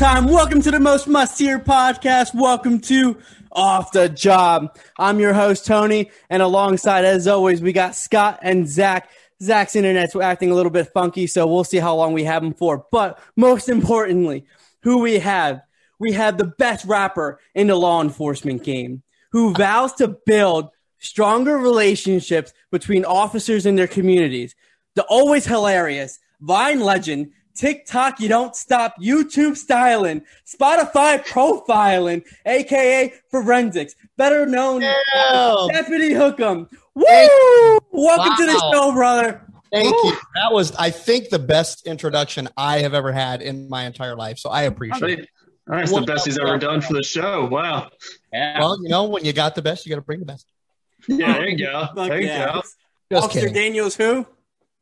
showtime. Welcome to the most must hear podcast. Welcome to Off the Job. I'm your host, Tony, and alongside, as always, we got Scott and Zach. Zach's internet's acting a little bit funky, so we'll see how long we have him for. But most importantly, who we have, we have the best rapper in the law enforcement game who vows to build stronger relationships between officers and their communities. The always hilarious Vine legend, TikTok, you don't stop, YouTube styling, Spotify profiling, aka forensics, better known as Deputy Hookem. Woo! Welcome to the show, brother. Thank Woo! you. That was, I think, the best introduction I have ever had in my entire life. So I appreciate it. That's the best he's ever done for the show. Wow. Yeah. Well, you know, when you got the best, you got to bring the best. Yeah, there you go. There you yeah. go. Just Officer kidding. Daniels, who?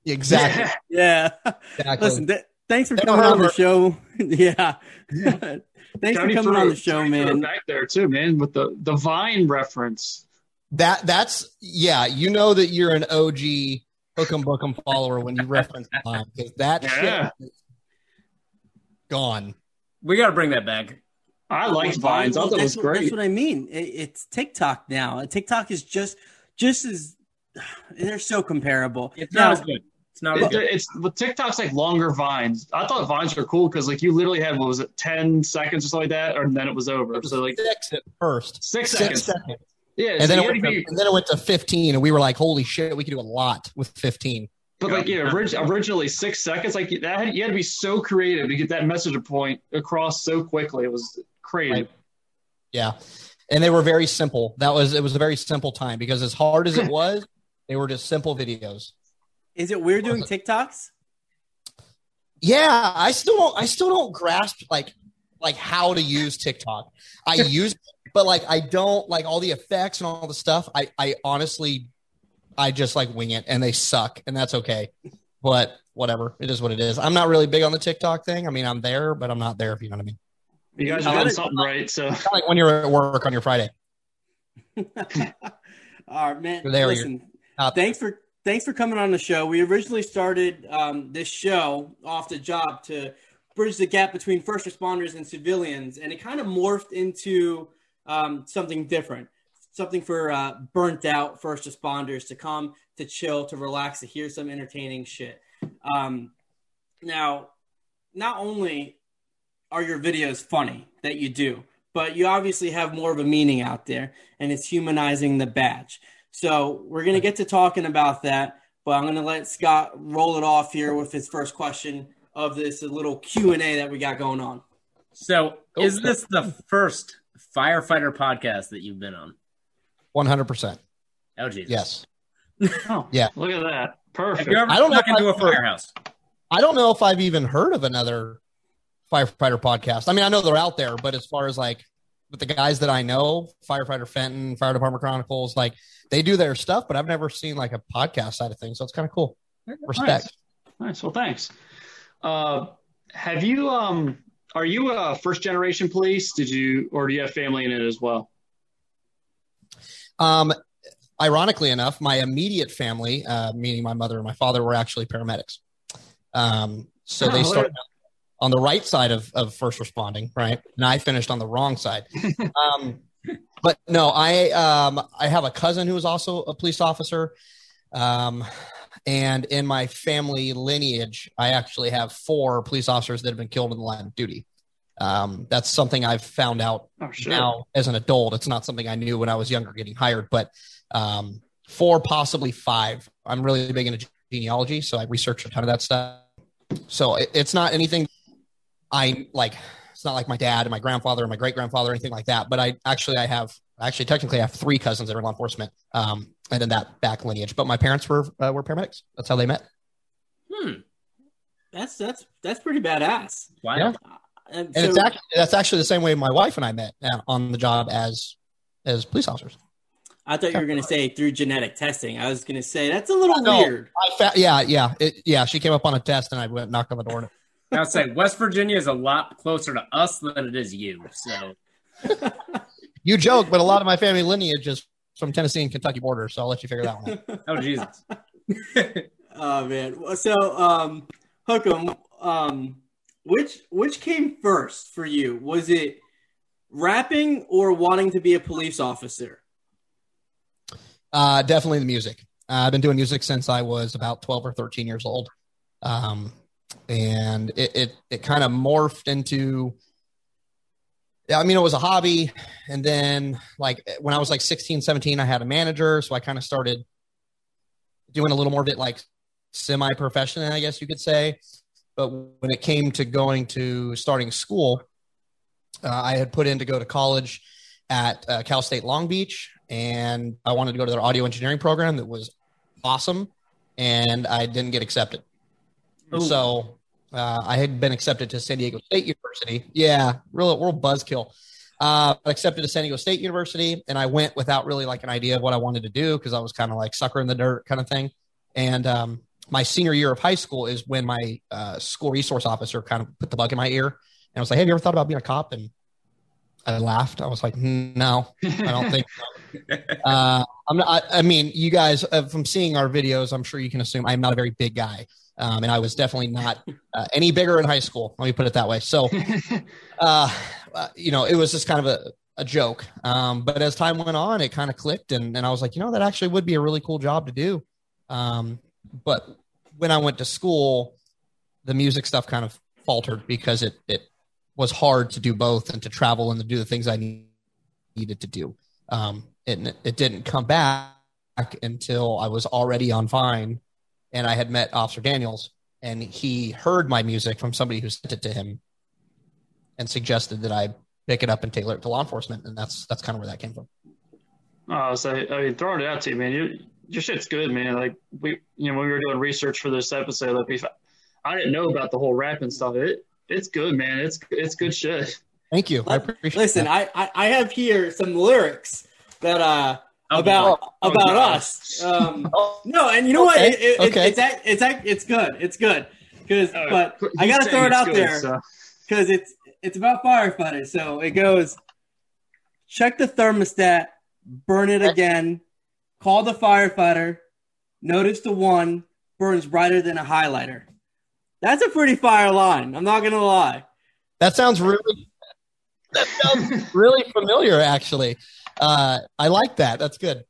Exactly. Yeah. exactly. Listen, th- thanks for They coming don't on the show. yeah. thanks Tony for coming threw- on the show, Tony man. Back there too, man, with the the Vine reference. that that's yeah. You know that you're an OG Hook'em Book'em follower when you reference time because that Yeah. shit is gone. we got to bring that back. I liked Vines. I thought it that's was what- That's what I mean. It, it's TikTok now. TikTok is just just as they're so comparable. It's Now, not as good. It's not as It, it's but TikTok's like longer vines. I thought vines were cool because like you literally had what was it, ten seconds or something like that, and then it was over. It was So like six at first. six, Six seconds. seconds. Yeah, And so then, it went to to, be, and then it went to 15, and we were like, holy shit, we could do a lot with 15. but like yeah, orig- originally six seconds. Like that, had, you had to be so creative to get that message point across so quickly. It was crazy. Right. Yeah. And they were very simple. That was it was a very simple time because as hard as it was, they were just simple videos. Is it weird doing uh, TikToks? Yeah, I still don't I still don't grasp like like how to use TikTok. I use it, but like I don't like all the effects and all the stuff. I I honestly I just like wing it and they suck and that's okay. But whatever, it is what it is. I'm not really big on the TikTok thing. I mean, I'm there, but I'm not there if you know what I mean. You guys are doing gotta- something right. So like when you're at work on your Friday. All right, man. You're there, Listen, thanks for thanks for coming on the show. We originally started um, this show off the job to bridge the gap between first responders and civilians, and it kind of morphed into um, something different, something for uh, burnt out first responders to come to chill, to relax, to hear some entertaining shit. Um, now, not only are your videos funny that you do, but you obviously have more of a meaning out there, and it's humanizing the badge. So we're gonna get to talking about that, but I'm gonna let Scott roll it off here with his first question of this little Q and A that we got going on. So, oh, is this the first firefighter podcast that you've been on? 100%. Oh, Jesus. Yes. oh, Yeah. look at that, Have perfect. you ever I don't know into a I've heard- firehouse? I don't know if I've even heard of another firefighter podcast. I mean, I know they're out there, but as far as like with the guys that I know, firefighter Fenton, Fire Department Chronicles, like they do their stuff, but I've never seen like a podcast side of things. So it's kind of cool. Respect. Nice. nice. Well, thanks. Uh, have you um are you a first generation police? Did you or do you have family in it as well? Um, ironically enough, my immediate family, uh, meaning my mother and my father, were actually paramedics. Um, so Oh, they started on the right side of, of first responding, right? And I finished on the wrong side. um, but no, I um, I have a cousin who is also a police officer. Um, and in my family lineage, I actually have four police officers that have been killed in the line of duty. Um, that's something I've found out Oh, sure. now as an adult. It's not something I knew when I was younger getting hired, but um, four, possibly five. I'm really big into genealogy, so I researched a ton of that stuff. So it, it's not anything I like. It's not like my dad and my grandfather and my great grandfather or anything like that. But I actually, I have actually technically I have three cousins that are in law enforcement, um, and in that back lineage. But my parents were uh, were paramedics. That's how they met. Hmm. That's that's that's pretty badass. Wow. Yeah. And, And it's actually that's actually the same way my wife and I met uh, on the job as as police officers. I thought you were going to say through genetic testing. I was going to say that's a little No. weird. I fa- yeah, yeah, it, yeah. She came up on a test, and I went knocked on the door. I would say West Virginia is a lot closer to us than it is you. So You joke, but a lot of my family lineage is from Tennessee and Kentucky border, so I'll let you figure that one out. oh Jesus. Oh man. So um, Hookem, um, which which came first for you? Was it rapping or wanting to be a police officer? Uh, definitely the music. Uh, I've been doing music since I was about 12 or 13 years old. Um, and it, it, it kind of morphed into, I mean, it was a hobby. And then like when I was like 16, 17, I had a manager. So I kind of started doing a little more of it like semi professional, I guess you could say. But when it came to going to starting school, uh, I had put in to go to college at uh, Cal State Long Beach, and I wanted to go to their audio engineering program that was awesome, and I didn't get accepted. Ooh. So uh, I had been accepted to San Diego State University. Yeah, real real buzzkill. Uh, accepted to San Diego State University, and I went without really like an idea of what I wanted to do because I was kind of like sucker in the dirt kind of thing. And um, my senior year of high school is when my uh, school resource officer kind of put the bug in my ear and I was like, "Have you ever thought about being a cop?" And I laughed. I was like, "No, I don't think so." uh, I'm not. I, I, mean, you guys, uh, from seeing our videos, I'm sure you can assume I'm not a very big guy, um, and I was definitely not uh, any bigger in high school. Let me put it that way. So, uh, uh, you know, it was just kind of a, a joke. Um, but as time went on, it kind of clicked, and, and I was like, you know, that actually would be a really cool job to do. Um, but when I went to school, the music stuff kind of faltered because it it was hard to do both and to travel and to do the things I needed to do. Um, it it didn't come back until I was already on Vine, and I had met Officer Daniels, and he heard my music from somebody who sent it to him, and suggested that I pick it up and tailor it to law enforcement, and that's that's kind of where that came from. Oh, so I mean, throwing it out to you, man. You your shit's good, man. Like we, you know, when we were doing research for this episode, like I didn't know about the whole rap and stuff. It, it's good, man. It's it's good shit. Thank you. I appreciate. Listen, I, I, I have here some lyrics that uh about oh, about oh, us. Um, no, and you know okay. what? It, it, okay. it's it's it's it's good. It's good because, uh, but I gotta throw it out good, there because so. it's it's about firefighters. So it goes. Check the thermostat. Burn it again. Call the firefighter. Notice the one burns brighter than a highlighter. That's a pretty fire line. I'm not gonna lie. That sounds really. That sounds really familiar, actually. Uh, I like that. That's good.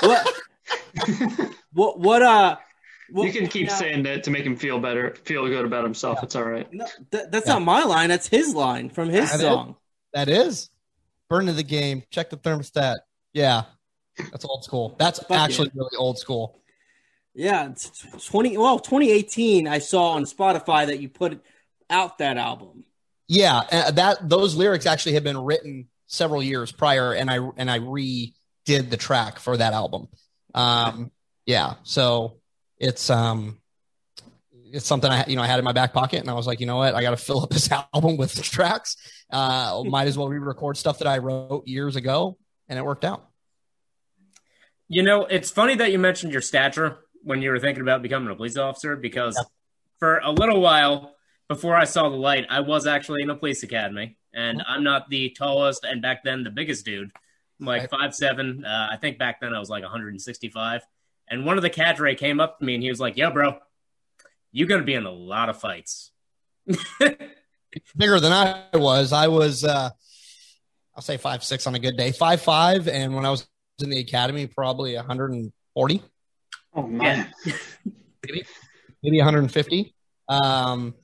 what? what? What? Uh. What, you can keep saying that to make him feel better, feel good about himself. Yeah. It's all right. No, th- that's yeah. not my line. That's his line from his that song. Is. That is. Burn to the game. Check the thermostat. Yeah. That's old school. That's actually yeah. really old school. Yeah, twenty well, twenty eighteen. I saw on Spotify that you put out that album. Yeah, uh, that those lyrics actually had been written several years prior, and I and I redid the track for that album. Um, yeah, so it's um, it's something I you know I had in my back pocket, and I was like, you know what, I got to fill up this album with tracks. Uh, might as well re-record stuff that I wrote years ago, and it worked out. You know, it's funny that you mentioned your stature when you were thinking about becoming a police officer because yeah. for a little while before I saw the light, I was actually in a police academy, and I'm not the tallest and back then the biggest dude. I'm like five seven. Uh, I think back then I was like 165. And one of the cadre came up to me and he was like, "Yo, bro, you're gonna be in a lot of fights." Bigger than I was. I was, uh, I'll say five six on a good day, five five, and when I was in the academy, probably 140. Oh man, maybe maybe 150. Um,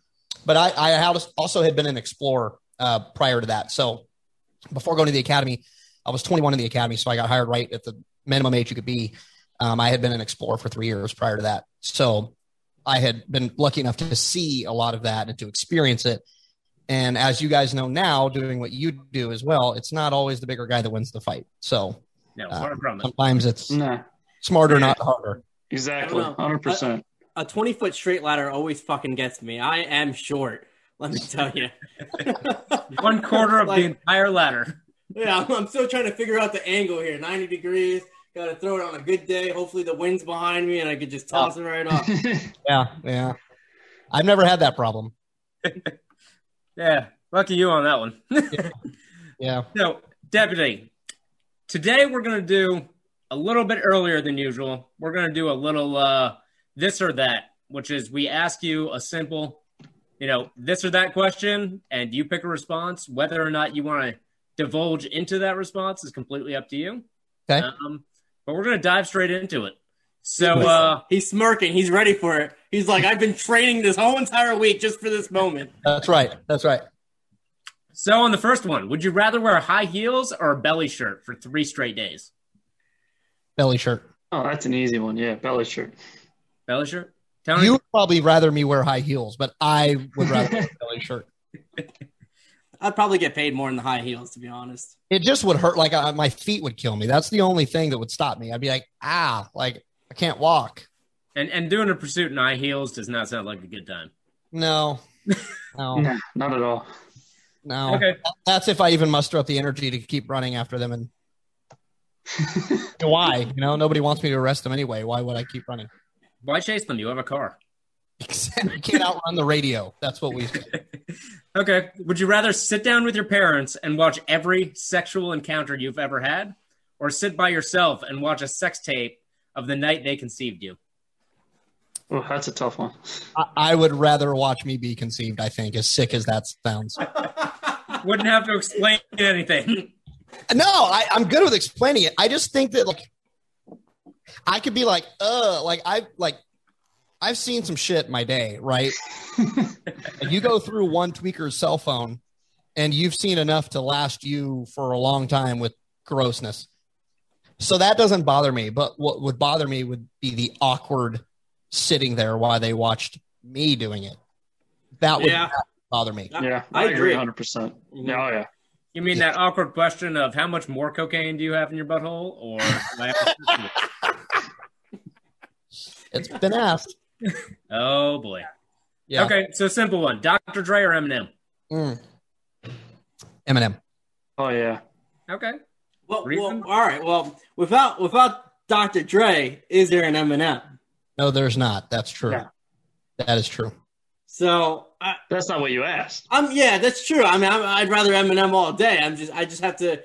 but I, I also had been an explorer uh, prior to that. So before going to the academy, I was 21 in the academy, so I got hired right at the minimum age you could be. Um, I had been an explorer for three years prior to that, so I had been lucky enough to see a lot of that and to experience it. And as you guys know now, doing what you do as well, it's not always the bigger guy that wins the fight. So no, uh, sometimes it's nah. smarter, not harder. Exactly, hundred percent. A twenty foot straight ladder always fucking gets me. I am short. Let me tell you. One quarter of like, the entire ladder. Yeah, I'm, I'm still trying to figure out the angle here. Ninety degrees. Got to throw it on a good day. Hopefully the wind's behind me and I could just toss oh. it right off. yeah, yeah. I've never had that problem. yeah, lucky you on that one. yeah. yeah. So, deputy, today we're gonna do a little bit earlier than usual. We're going to do a little uh, this or that, which is we ask you a simple you know, this or that question, and you pick a response. Whether or not you want to divulge into that response is completely up to you. Okay. Um, but we're gonna dive straight into it. So, uh, He's smirking. He's ready for it. He's like, I've been training this whole entire week just for this moment. That's right. That's right. so on the first one, would you rather wear high heels or a belly shirt for three straight days? Belly shirt. Oh, that's an easy one. Yeah, belly shirt. Belly shirt. Tony, You would probably rather me wear high heels, but I would rather wear a belly shirt. I'd probably get paid more in the high heels, to be honest. It just would hurt. Like uh, my feet would kill me. That's the only thing that would stop me. I'd be like, ah, like I can't walk. and and doing a pursuit in high heels does not sound like a good time. No, no, Nah, not at all. no. Okay. That's if I even muster up the energy to keep running after them. And why? You know, nobody wants me to arrest them anyway. Why would I keep running? Why chase them? You have a car. you can't outrun the radio. That's what we. Okay. Would you rather sit down with your parents and watch every sexual encounter you've ever had, or sit by yourself and watch a sex tape of the night they conceived you? Oh, that's a tough one. I, I would rather watch me be conceived. I think, as sick as that sounds. Wouldn't have to explain anything. No, I, I'm good with explaining it. I just think that like I could be like, uh, like I like I've seen some shit in my day, right? and you go through one tweaker's cell phone and you've seen enough to last you for a long time with grossness. So that doesn't bother me, but what would bother me would be the awkward sitting there while they watched me doing it. That would Yeah. bother me. Yeah, I I, agree agree. 100%. percent Yeah, oh, yeah. You mean that awkward question of how much more cocaine do you have in your butthole, or do I have to search you? It's been asked. oh boy. Yeah. Okay, so simple one: Dr. Dre or Eminem? Mm. Eminem. Oh, yeah. Okay. Well, well, all right. Well, without without Dr. Dre, is there an Eminem? No, there's not. That's true. Yeah. That is true. So, I, That's not what you asked. I'm yeah, that's true. I mean, I'm, I'd rather Eminem all day. I'm just, I just have to.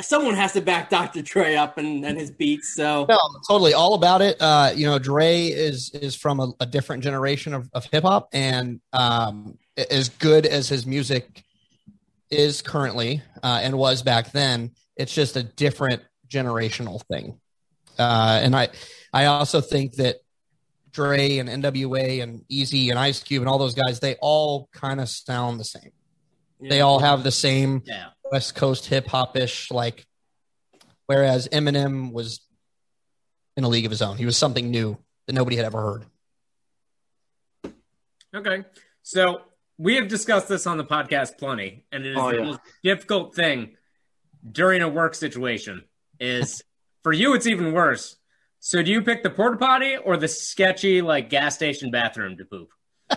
Someone has to back Dr. Dre up and, and his beats. So, No, totally. All about it. Uh, you know, Dre is is from a, a different generation of, of hip hop, and um, as good as his music is currently uh, and was back then, it's just a different generational thing. Uh, and I, I also think that Dre and NWA and Eazy and Ice Cube and all those guys, they all kind of sound the same. They all have the same Yeah. West Coast hip hop ish, like, whereas Eminem was in a league of his own. He was something new that nobody had ever heard. Okay. So we have discussed this on the podcast plenty, and it is Oh, the yeah. most difficult thing during a work situation. Is for you, it's even worse. So do you pick the porta potty or the sketchy like gas station bathroom to poop?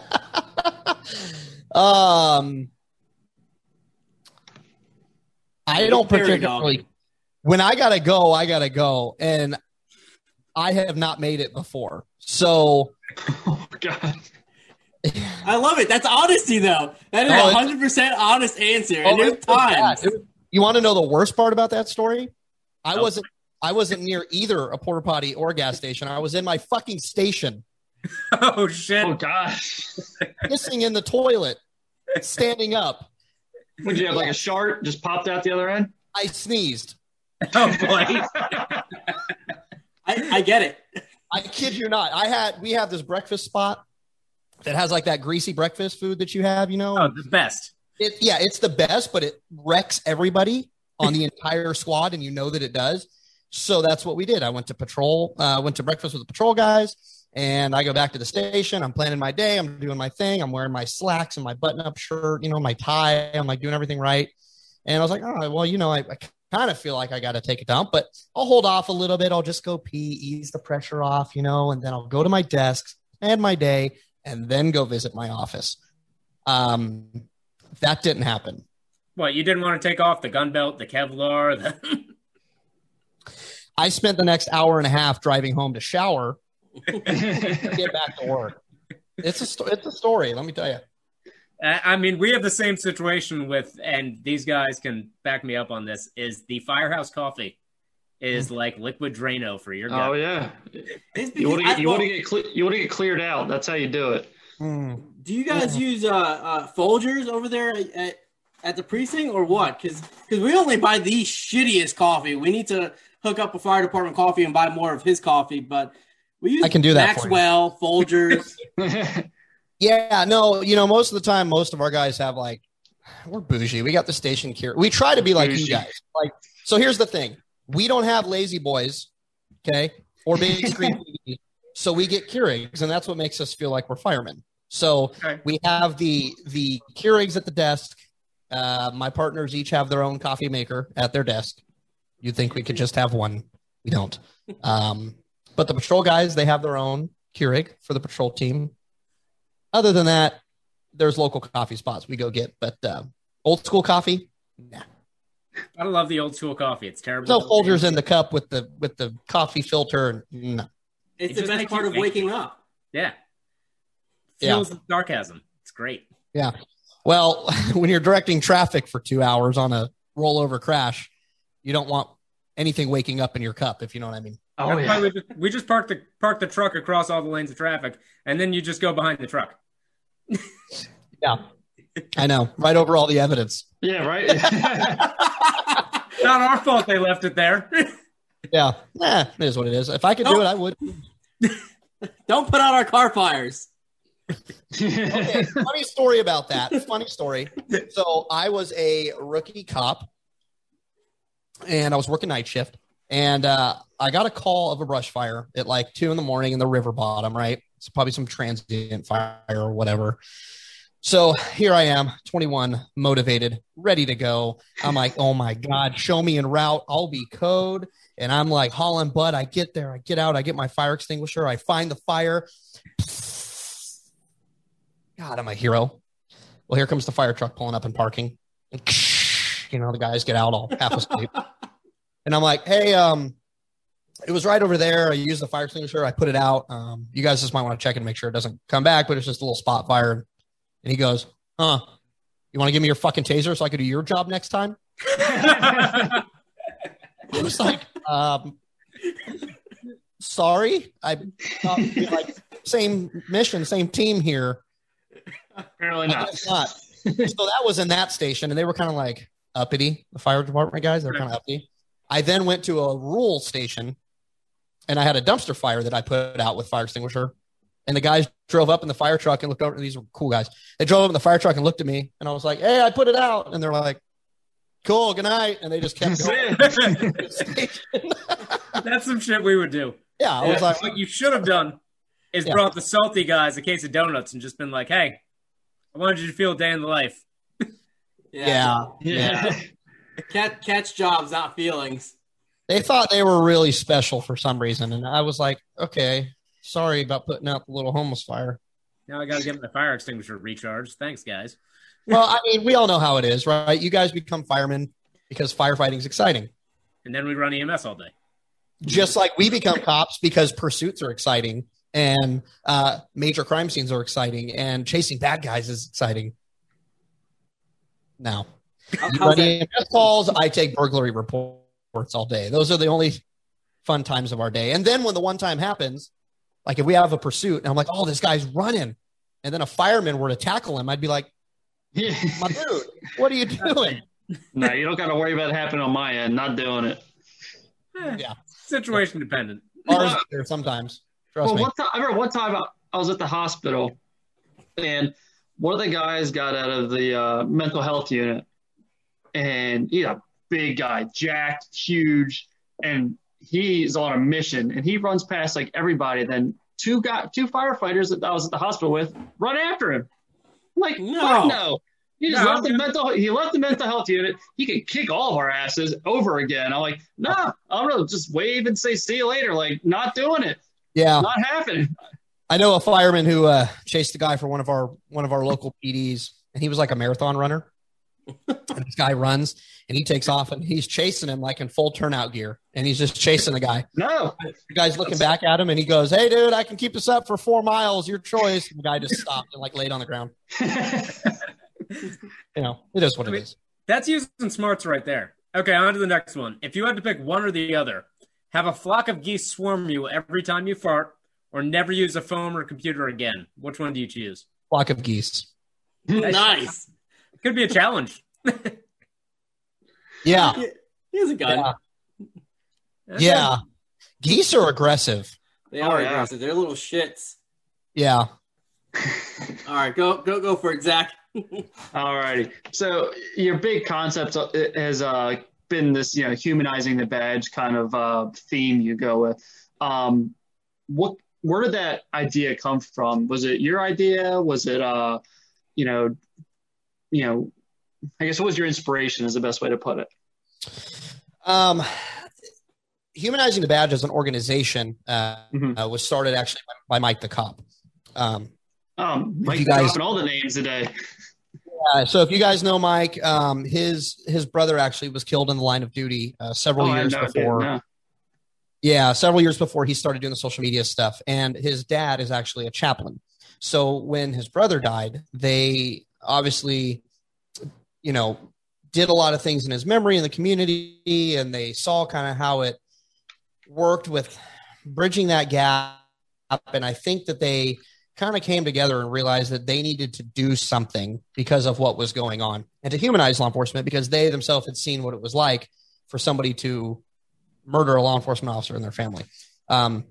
Um, I don't There we go. particularly. When I gotta go, I gotta go, and I have not made it before. So Oh, God. I love it. That's honesty, though. That is a it's- hundred percent honest answer. Oh, And there's it was bad. times. It you want to know the worst part about that story? I Oh. wasn't. I wasn't near either a porta potty or gas station. I was in my fucking station, oh shit! Oh, gosh. pissing in the toilet, standing up. Would you have like a shark just popped out the other end? I sneezed. Oh boy! I, I get it. I kid you not. I had. We have this breakfast spot that has like that greasy breakfast food that you have. You know, Oh, the best. It, yeah, it's the best, but it wrecks everybody on the entire squad, and you know that it does. So that's what we did. I went to patrol, uh, went to breakfast with the patrol guys, and I go back to the station. I'm planning my day. I'm doing my thing. I'm wearing my slacks and my button-up shirt, you know, my tie. I'm like doing everything right. And I was like, oh, well, you know, I, I kind of feel like I got to take a dump, but I'll hold off a little bit. I'll just go pee, ease the pressure off, you know, and then I'll go to my desk, end my day, and then go visit my office. Um, that didn't happen. What you didn't want to take off the gun belt, the Kevlar, the I spent the next hour and a half driving home to shower, get back to work. It's a sto- it's a story. Let me tell you. I I mean, we have the same situation with, and these guys can back me up on this. Is the Firehouse coffee is like liquid Drano for your gut? Oh yeah. It's You want to get you want to get cle- you want to get cleared out. That's how you do it. Mm. Do you guys use uh, uh, Folgers over there at, at the precinct or what? Because because we only buy the shittiest coffee. We need to hook up a fire department coffee and buy more of his coffee, but we use I can do that for you. Maxwell, Folgers. Yeah, no, you know, most of the time, most of our guys have like, we're bougie. We got the station cure. We try to be like Bougie. you guys. Like, so here's the thing: we don't have lazy boys, okay, or big screen TVs, so we get Keurigs, and that's what makes us feel like we're firemen. So Okay. we have the the Keurigs at the desk. Uh, my partners each have their own coffee maker at their desk. You'd think we could just have one. We don't. Um, but the patrol guys, they have their own Keurig for the patrol team. Other than that, there's local coffee spots we go get. But uh, old school coffee, nah. I love the old school coffee. It's terrible. No Folgers in the cup with the with the coffee filter. No. it's It the best part of think. waking up. Yeah. Yeah. Feels the sarcasm. It's great. Yeah. Well, when you're directing traffic for two hours on a rollover crash, you don't want anything waking up in your cup, if you know what I mean. Oh That's why yeah. we just, we just park the park the truck across all the lanes of traffic, and then you just go behind the truck. Yeah. I know. Right over all the evidence. Yeah, right. Not our fault they left it there. Yeah. Nah, it is what it is. If I could do it, I would. Don't put out our car fires. okay, funny story about that. Funny story. So I was a rookie cop, and I was working night shift, and uh, I got a call of a brush fire at like two in the morning in the river bottom. Right, it's probably some transient fire or whatever. So here I am, 21, motivated, ready to go. I'm like, oh my god, show me en route. I'll be code. And I'm like hauling butt. I get there, I get out, I get my fire extinguisher, I find the fire. God, I'm a hero. Well, here comes the fire truck pulling up and parking. You know, the guys get out all half asleep. and I'm like, hey, um, it was right over there. I used the fire extinguisher. I put it out. Um, you guys just might want to check and make sure it doesn't come back, but it's just a little spot fire. And he goes, huh, you want to give me your fucking taser so I could do your job next time? I was like, um, sorry. I thought like same mission, same team here. Apparently not. not. so that was in that station, and they were kind of like uppity, the fire department guys. They were kind of uppity. I then went to a rural station, and I had a dumpster fire that I put out with fire extinguisher. And the guys drove up in the fire truck and looked over. These were cool guys. They drove up in the fire truck and looked at me, and I was like, "Hey, I put it out." And they're like, "Cool, good night." And they just kept going. That's some shit we would do. yeah, I was like, what you should have done is Yeah. brought the salty guys a case of donuts and just been like, "Hey, I wanted you to feel a day in the life." yeah, yeah. Catch, catch jobs, not feelings. they thought they were really special for some reason, and I was like, "Okay, sorry about putting out the little homeless fire." Now I got to get my fire extinguisher recharged. Thanks, guys. Well, I mean, we all know how it is, right? You guys become firemen because firefighting's exciting. And then we run EMS all day. Just like we become cops because pursuits are exciting and uh, major crime scenes are exciting and chasing bad guys is exciting. Now, How- you how's run that- EMS calls, I take burglary reports all day. Those are the only fun times of our day. And then when the one time happens, like if we have a pursuit and I'm like, oh, this guy's running, and then a fireman were to tackle him, I'd be like, Yeah. my dude, what are you doing? no, you don't got to worry about it happening on my end. Not doing it. Yeah. Situation dependent. Ours there sometimes. Trust well, me. one time, I remember one time I, I was at the hospital, and one of the guys got out of the uh, mental health unit, and he's a big guy, jacked, huge, and he's on a mission, and he runs past like everybody. Then two got two firefighters that I was at the hospital with run after him. I'm like, No. no, no. He just No, left the mental. He left the mental health unit. He could kick all of our asses over again. I'm like, no, I'm gonna just wave and say see you later. Like, not doing it. Yeah, Not happening. I know a fireman who uh, chased a guy for one of our one of our local PDs, and he was like a marathon runner. And this guy runs, and he takes off, and he's chasing him like in full turnout gear, and he's just chasing the guy. No. The guy's looking back at him, and he goes, "Hey, dude, I can keep this up for four miles. Your choice." And the guy just stopped and like laid on the ground. You know, it is what it is. That's using smarts right there. Okay, on to the next one. If you had to pick one or the other, have a flock of geese swarm you every time you fart, or never use a phone or computer again? Which one do you choose? Flock of geese. nice. It could be a challenge. Yeah. He has a gun. Yeah. Yeah. Geese are aggressive. They are Oh, yeah. aggressive. They're little shits. Yeah. All right, go go go for it, Zach. Alrighty. So your big concept uh, has uh, been this, you know, humanizing the badge kind of uh, theme you go with. Um, what, where did that idea come from? Was it your idea? Was it, uh, you know, you know, I guess what was your inspiration? Is the best way to put it. Um, humanizing the badge as an organization uh, Mhm. uh, was started actually by, by Mike the cop. Um, Um, Mike you guys- all the names today. uh, so if you guys know Mike, um, his his brother actually was killed in the line of duty uh, several Oh, years before. no. Yeah, several years before he started doing the social media stuff. And his dad is actually a chaplain. So when his brother died, they obviously, you know, did a lot of things in his memory in the community and they saw kind of how it worked with bridging that gap. And I think that they kind of came together and realized that they needed to do something because of what was going on and to humanize law enforcement because they themselves had seen what it was like for somebody to murder a law enforcement officer and their family. Um,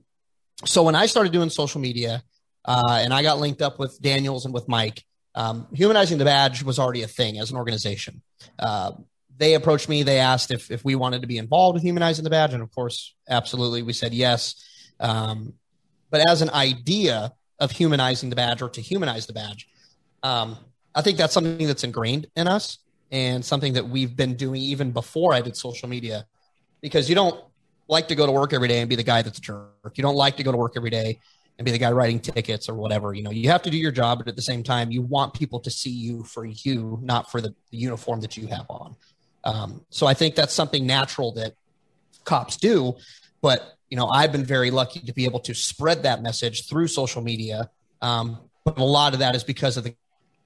so when I started doing social media uh, and I got linked up with Daniels and with Mike, um, humanizing the badge was already a thing as an organization. Uh, they approached me. They asked if if we wanted to be involved with humanizing the badge, and of course, absolutely, we said yes. Um, but as an idea of humanizing the badge or to humanize the badge, um, I think that's something that's ingrained in us and something that we've been doing even before I did social media because you don't like to go to work every day and be the guy that's a jerk. You don't like to go to work every day and be the guy writing tickets or whatever. You know, you have to do your job, but at the same time, you want people to see you for you, not for the, the uniform that you have on. Um, so I think that's something natural that cops do. But you know, I've been very lucky to be able to spread that message through social media. Um, but a lot of that is because of the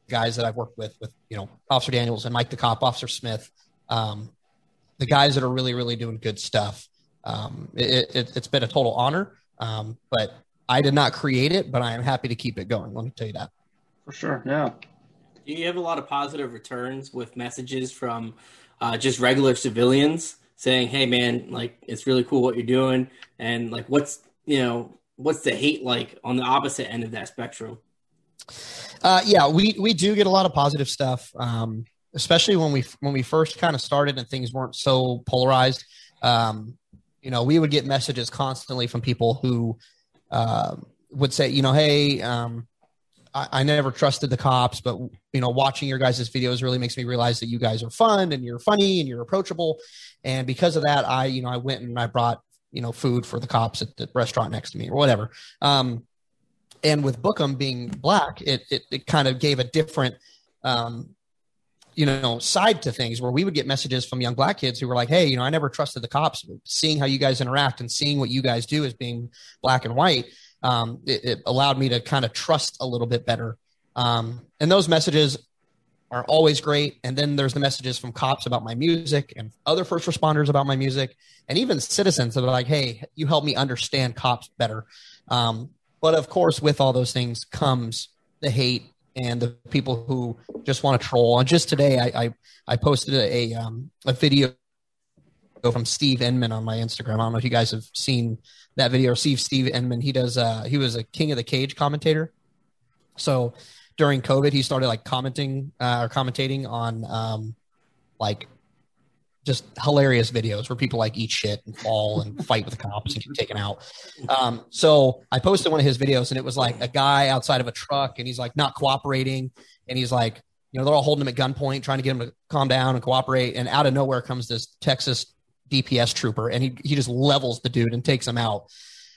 guys that I've worked with, with you know, Officer Daniels and Mike the cop, Officer Smith, um, the guys that are really, really doing good stuff. Um, it, it, it's been a total honor. Um, but I did not create it, but I am happy to keep it going. Let me tell you that. For sure. Yeah. Do you have a lot of positive returns with messages from uh, just regular civilians saying, "Hey, man, like it's really cool what you're doing," and like, what's you know, what's the hate like on the opposite end of that spectrum? Uh, yeah, we we do get a lot of positive stuff, um, especially when we when we first kind of started and things weren't so polarized. Um, you know, we would get messages constantly from people who uh, would say, you know, hey, um, I, I never trusted the cops, but you know, watching your guys' videos really makes me realize that you guys are fun and you're funny and you're approachable, and because of that, I you know I went and I brought you know food for the cops at the restaurant next to me or whatever. Um, and with Book'em being black, it, it, it kind of gave a different, um, you know, side to things where we would get messages from young black kids who were like, Hey, you know, I never trusted the cops seeing how you guys interact and seeing what you guys do as being black and white. Um, it, it allowed me to kind of trust a little bit better. Um, and those messages are always great. And then there's the messages from cops about my music and other first responders about my music and even citizens that are like, Hey, you helped me understand cops better. Um, but of course, with all those things comes the hate and the people who just want to troll. And just today, I I, I posted a um, a video from Steve Enman on my Instagram. I don't know if you guys have seen that video see Steve Enman. He does. Uh, he was a King of the Cage commentator. So during COVID, he started like commenting uh, or commentating on um, like just hilarious videos where people like eat shit and fall and fight with the cops and get taken out. Um, so I posted one of his videos and it was like a guy outside of a truck and he's like not cooperating and he's like, you know, they're all holding him at gunpoint, trying to get him to calm down and cooperate. And out of nowhere comes this Texas DPS trooper and he, he just levels the dude and takes him out.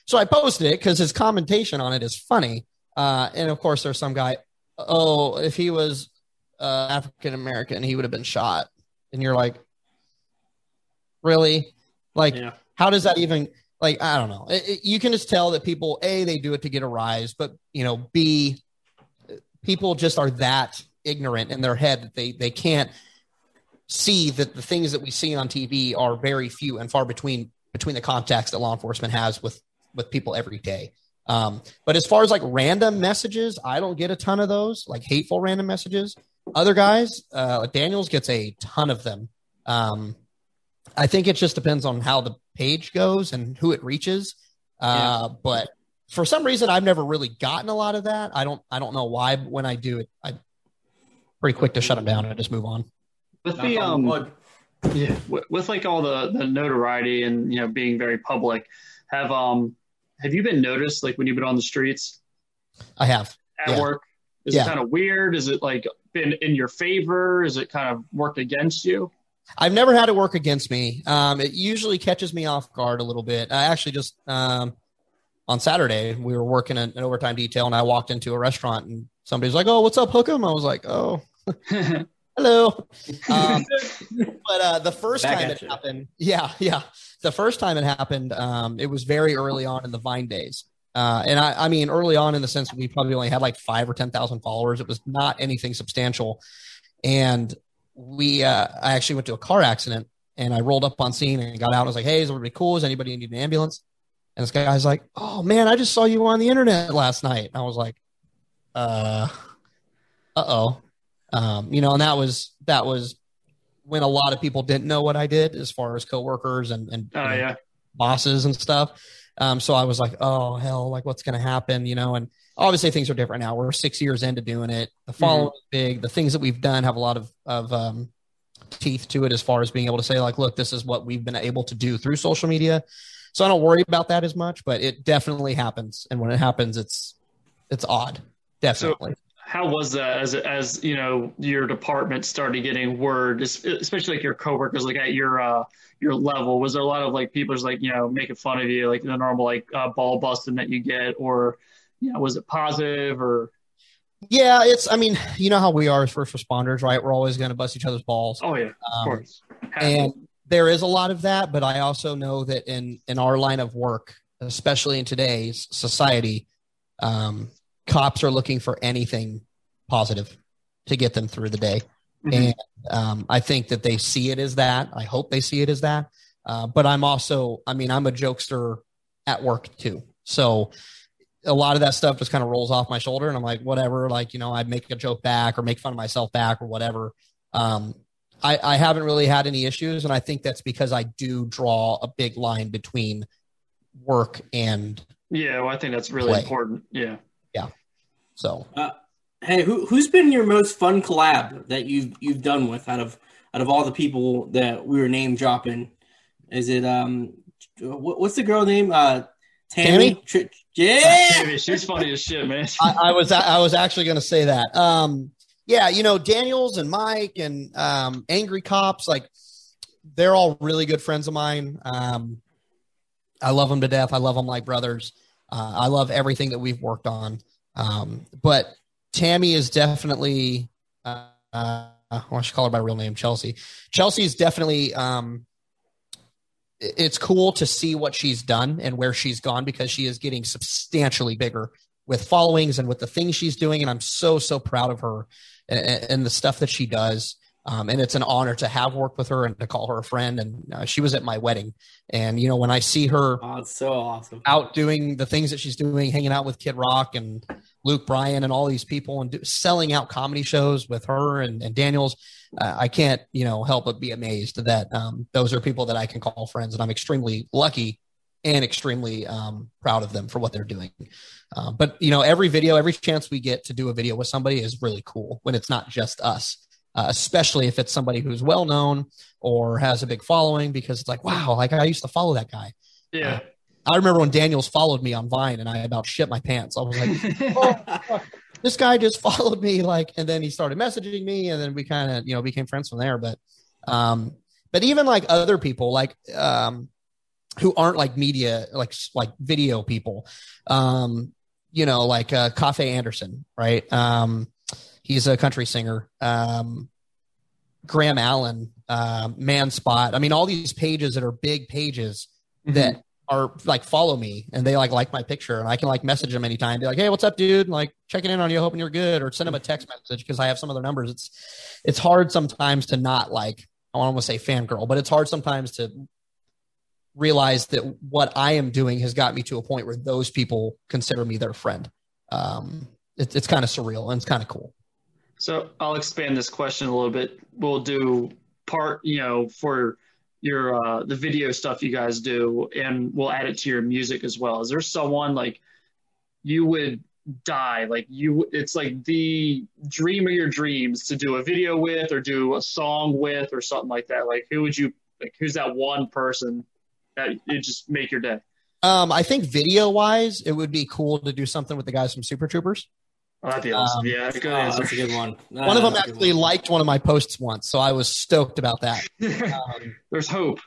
So I posted it because his commentation on it is funny. Uh, and of course, there's some guy, oh, if he was uh, African American, he would have been shot. And you're like, really? Like, Yeah. how does that even like i don't know It- it- you can just tell that people a they do it to get a rise but you know b people just are that ignorant in their head that they they can't see that the things that we see on tv are very few and far between between the contacts that law enforcement has with with people every day Um, but as far as like random messages, I don't get a ton of those, like hateful random messages. Other guys, uh, Daniels gets a ton of them. Um, I think it just depends on how the page goes and who it reaches. Uh, yeah. But for some reason, I've never really gotten a lot of that. I don't, I don't know why. But when I do it, I'm pretty quick to shut them down and just move on. With the um, yeah, with, with like all the the notoriety and you know being very public, have um, have you been noticed like when you've been on the streets? I have at yeah. work. Is yeah. it kind of weird? Is it like been in your favor? Is it kind of worked against you? I've never had it work against me. Um, it usually catches me off guard a little bit. I actually just um, on Saturday we were working an, an, overtime detail, and I walked into a restaurant, and somebody's like, "Oh, what's up, Hookem?" I was like, "Oh, hello." Um, but uh, the first Back time it you. happened, yeah, yeah, the first time it happened, um, it was very early on in the Vine days. Uh, and I, I mean, early on in the sense we probably only had like five or 10,000 followers. It was not anything substantial. And we, uh, I actually went to a car accident and I rolled up on scene and got out. I was like, Hey, is everybody cool? Is anybody need an ambulance? And this guy's like, Oh man, I just saw you on the internet last night. And I was like, uh, uh oh. Um, you know, and that was, that was when a lot of people didn't know what I did as far as coworkers and, and oh, know, yeah. bosses and stuff. Um, so I was like, oh hell, like what's going to happen, you know? And obviously things are different now. We're six years into doing it. The following mm-hmm. big. The things that we've done have a lot of of um, teeth to it as far as being able to say like, look, this is what we've been able to do through social media. So I don't worry about that as much, but it definitely happens. And when it happens, it's it's odd. Definitely. So- how was that as as you know your department started getting word, especially like your coworkers, like at your uh, your level? Was there a lot of like people just like you know making fun of you, like the normal like uh, ball busting that you get, or you know, was it positive or? Yeah, it's. I mean, you know how we are as first responders, right? We're always going to bust each other's balls. Oh yeah, of um, course. And there is a lot of that, but I also know that in in our line of work, especially in today's society, um, cops are looking for anything positive to get them through the day. Mm-hmm. And um, I think that they see it as that. I hope they see it as that. Uh, but I'm also, I mean, I'm a jokester at work too. So a lot of that stuff just kind of rolls off my shoulder and I'm like, whatever, like, you know, I'd make a joke back or make fun of myself back or whatever. Um, I, I haven't really had any issues. And I think that's because I do draw a big line between work and. Yeah. Well, I think that's really play. important. Yeah. Yeah. So, uh, hey, who who's been your most fun collab that you've you've done with out of out of all the people that we were name dropping? Is it um, what, what's the girl name? Uh, Tammy. Tammy? yeah, she's funny as shit, man. I, I was I was actually going to say that. Um, yeah, you know Daniels and Mike and um, Angry Cops, like they're all really good friends of mine. Um, I love them to death. I love them like brothers. Uh, I love everything that we've worked on. Um, but Tammy is definitely, uh, uh, I should call her by real name, Chelsea. Chelsea is definitely, um, it's cool to see what she's done and where she's gone because she is getting substantially bigger with followings and with the things she's doing. And I'm so, so proud of her and, and the stuff that she does. Um, and it's an honor to have worked with her and to call her a friend. And uh, she was at my wedding. And, you know, when I see her oh, so awesome. out doing the things that she's doing, hanging out with Kid Rock and Luke Bryan and all these people and do, selling out comedy shows with her and, and Daniels, uh, I can't, you know, help but be amazed that um, those are people that I can call friends. And I'm extremely lucky and extremely um, proud of them for what they're doing. Uh, but, you know, every video, every chance we get to do a video with somebody is really cool when it's not just us uh, especially if it's somebody who's well known or has a big following, because it's like, wow, like I used to follow that guy. Yeah. Uh, I remember when Daniels followed me on Vine and I about shit my pants. I was like, oh, this guy just followed me. Like, and then he started messaging me and then we kind of, you know, became friends from there. But, um, but even like other people, like, um, who aren't like media, like, like video people, um, you know, like, uh, Cafe Anderson, right? Um, He's a country singer. Um, Graham Allen, uh, Man Spot. I mean, all these pages that are big pages mm-hmm. that are like follow me and they like like my picture and I can like message them anytime. Be like, hey, what's up, dude? Like checking in on you, hoping you're good, or send them a text message because I have some of their numbers. It's it's hard sometimes to not like I want to say fangirl, but it's hard sometimes to realize that what I am doing has got me to a point where those people consider me their friend. Um, it, it's kind of surreal and it's kind of cool. So I'll expand this question a little bit. We'll do part, you know, for your uh, the video stuff you guys do, and we'll add it to your music as well. Is there someone like you would die like you? It's like the dream of your dreams to do a video with, or do a song with, or something like that. Like who would you like? Who's that one person that you just make your day? Um, I think video wise, it would be cool to do something with the guys from Super Troopers. Oh, that'd be awesome. Um, yeah, good Oh, answer. that's a good one. one of them That's a good actually one. liked one of my posts once, so I was stoked about that. Um, There's hope.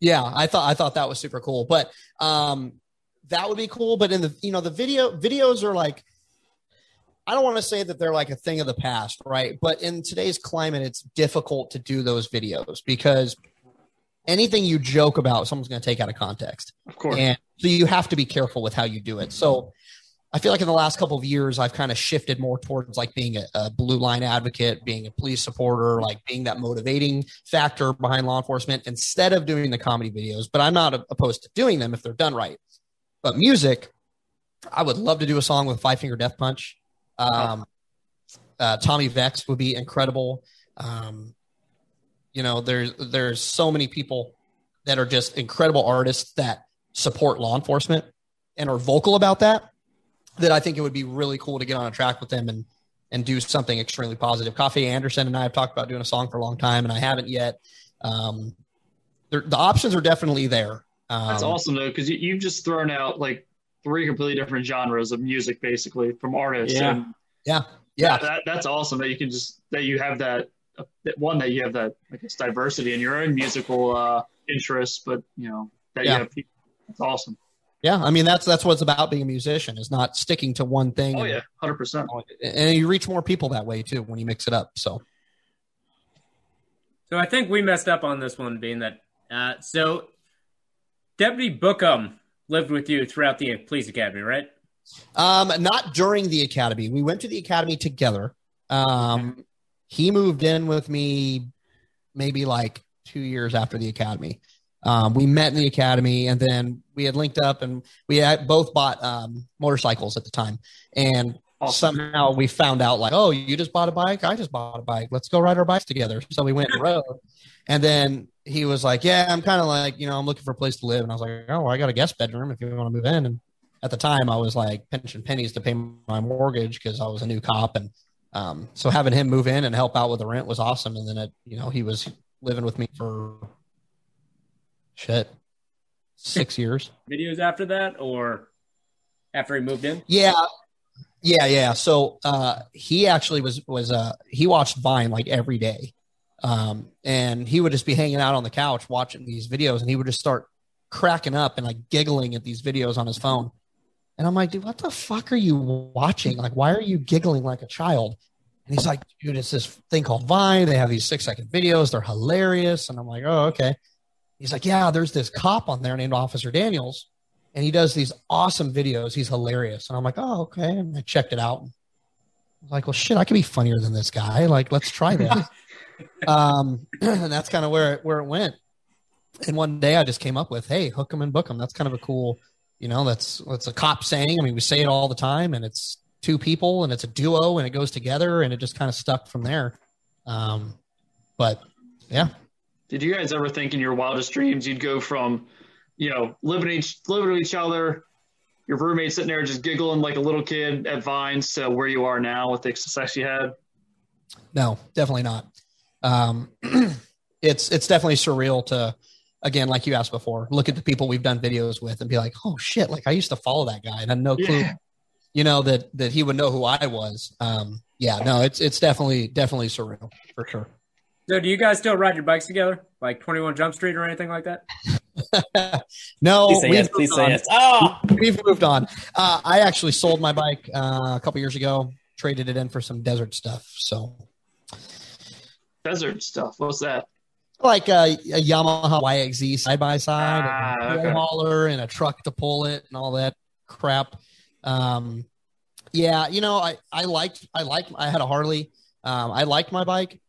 yeah, I thought I thought that was super cool, but um, that would be cool. But in the you know the video videos are like, I don't want to say that they're like a thing of the past, right? But in today's climate, it's difficult to do those videos because anything you joke about, someone's going to take out of context. Of course. And so you have to be careful with how you do it. So I feel like in the last couple of years, I've kind of shifted more towards like being a, a blue line advocate, being a police supporter, like being that motivating factor behind law enforcement instead of doing the comedy videos. But I'm not opposed to doing them if they're done right. But music, I would love to do a song with Five Finger Death Punch. Um, uh, Tommy Vext would be incredible. Um, you know, there's there's so many people that are just incredible artists that support law enforcement and are vocal about that that I think it would be really cool to get on a track with them and and do something extremely positive. Coffey Anderson and I have talked about doing a song for a long time, and I haven't yet. Um, the options are definitely there. Um, That's awesome though, because you, you've just thrown out like three completely different genres of music, basically from artists. Yeah. And Yeah, yeah, that, that's awesome that you can just that you have that, that one that you have that I guess diversity in your own musical uh, interests, but you know that Yeah. you have people. That's awesome. Yeah. I mean, that's that's what's about being a musician is not sticking to one thing. Oh and- yeah, hundred percent. and you reach more people that way too when you mix it up. So So I think we messed up on this one, being that. Uh, so Deputy Book'em lived with you throughout the police academy, right? Um, not during the academy. We went to the academy together. Um, he moved in with me maybe like two years after the academy. Um, we met in the academy and then we had linked up and we had both bought um, motorcycles at the time. And Awesome. somehow we found out like, oh, you just bought a bike. I just bought a bike. Let's go ride our bikes together. So we went and rode. And then he was like, yeah, I'm kind of like, you know, I'm looking for a place to live. And I was like, oh, I got a guest bedroom if you want to move in. And at the time I was like pinching pennies to pay my mortgage because I was a new cop. And um, so having him move in and help out with the rent was awesome. And then it, you know, he was living with me for shit, six years. Videos after that, or after he moved in? Yeah. Yeah, yeah. So uh he actually was was uh he watched Vine like every day. Um and he would just be hanging out on the couch watching these videos and he would just start cracking up and like giggling at these videos on his phone. And I'm like, dude, what the fuck are you watching? Like, why are you giggling like a child? And he's like, dude, it's this thing called Vine. They have these six second videos. They're hilarious. And I'm like, oh, okay. He's like, yeah, there's this cop on there named Officer Daniels and he does these awesome videos. He's hilarious. And I'm like, oh, okay. And I checked it out. I was like, well, shit, I could be funnier than this guy. Like, let's try that. um, and that's kind of where it, where it went. And one day I just came up with, hey, hook 'em and book 'em. That's kind of a cool, you know, that's that's a cop saying. I mean, we say it all the time, and it's two people, and it's a duo, and it goes together, and it just kind of stuck from there. Um, but yeah, Did you guys ever think in your wildest dreams you'd go from, you know, living each living with each other, your roommate sitting there just giggling like a little kid at Vines to where you are now with the success you had? No, definitely not. Um, it's it's definitely surreal to, again, like you asked before, look at the people we've done videos with and be like, oh shit, like I used to follow that guy and I had no clue, Yeah. you know, that that he would know who I was. Um, yeah, no, it's it's definitely definitely surreal for sure. So do you guys still ride your bikes together, like Twenty One Jump Street or anything like that? no, Please say we've yes. Please moved say on. yes. Oh, We've moved on. Uh, I actually sold my bike uh, a couple years ago, traded it in for some desert stuff. So Desert stuff. What's that? like a, a Yamaha YXZ side by side, Ah, okay. hauler, and a truck to pull it, and all that crap. Um, yeah, you know, I I liked I liked I had a Harley. Um, I liked my bike.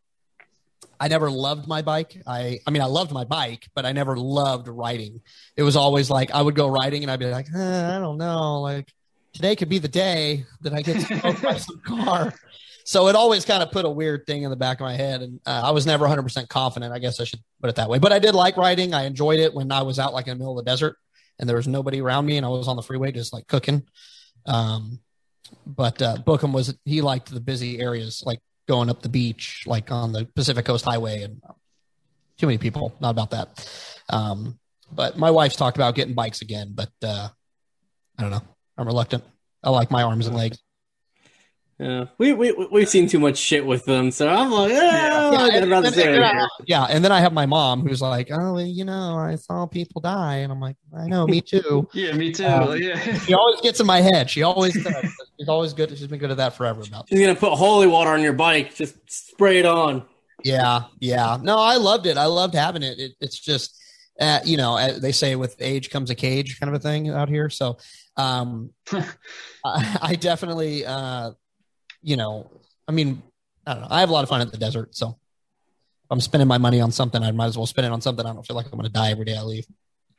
I never loved my bike. I I mean I loved my bike, but I never loved riding. It was always like I would go riding and I'd be like, eh, I don't know, like today could be the day that I get to by some car. So it always kind of put a weird thing in the back of my head, and uh, I was never 100% confident. I guess I should put it that way. But I did like riding. I enjoyed it when I was out like in the middle of the desert and there was nobody around me, and I was on the freeway just like cooking. Um, but uh, Book'em was he liked the busy areas, like going up the beach, like on the Pacific Coast Highway, and too many people. Not about that. Um, but my wife's talked about getting bikes again, but uh, I don't know. I'm reluctant. I like my arms and legs. Yeah, we we we've seen too much shit with them, so I'm like, yeah, yeah, and, and, and, yeah. And then I have my mom who's like, oh, you know, I saw people die, and I'm like, I know, me too. yeah, me too. Um, yeah, she always gets in my head. She always does. She's always good. She's been good at that forever. About she's gonna put holy water on your bike, just spray it on. Yeah, yeah. No, I loved it. I loved having it. it it's just, uh, you know, uh, they say with age comes a cage, kind of a thing out here. So, um, I, I definitely. Uh, you know, I mean, I don't know. I have a lot of fun at the desert, so if I'm spending my money on something, I might as well spend it on something. I don't feel like I'm going to die every day I leave.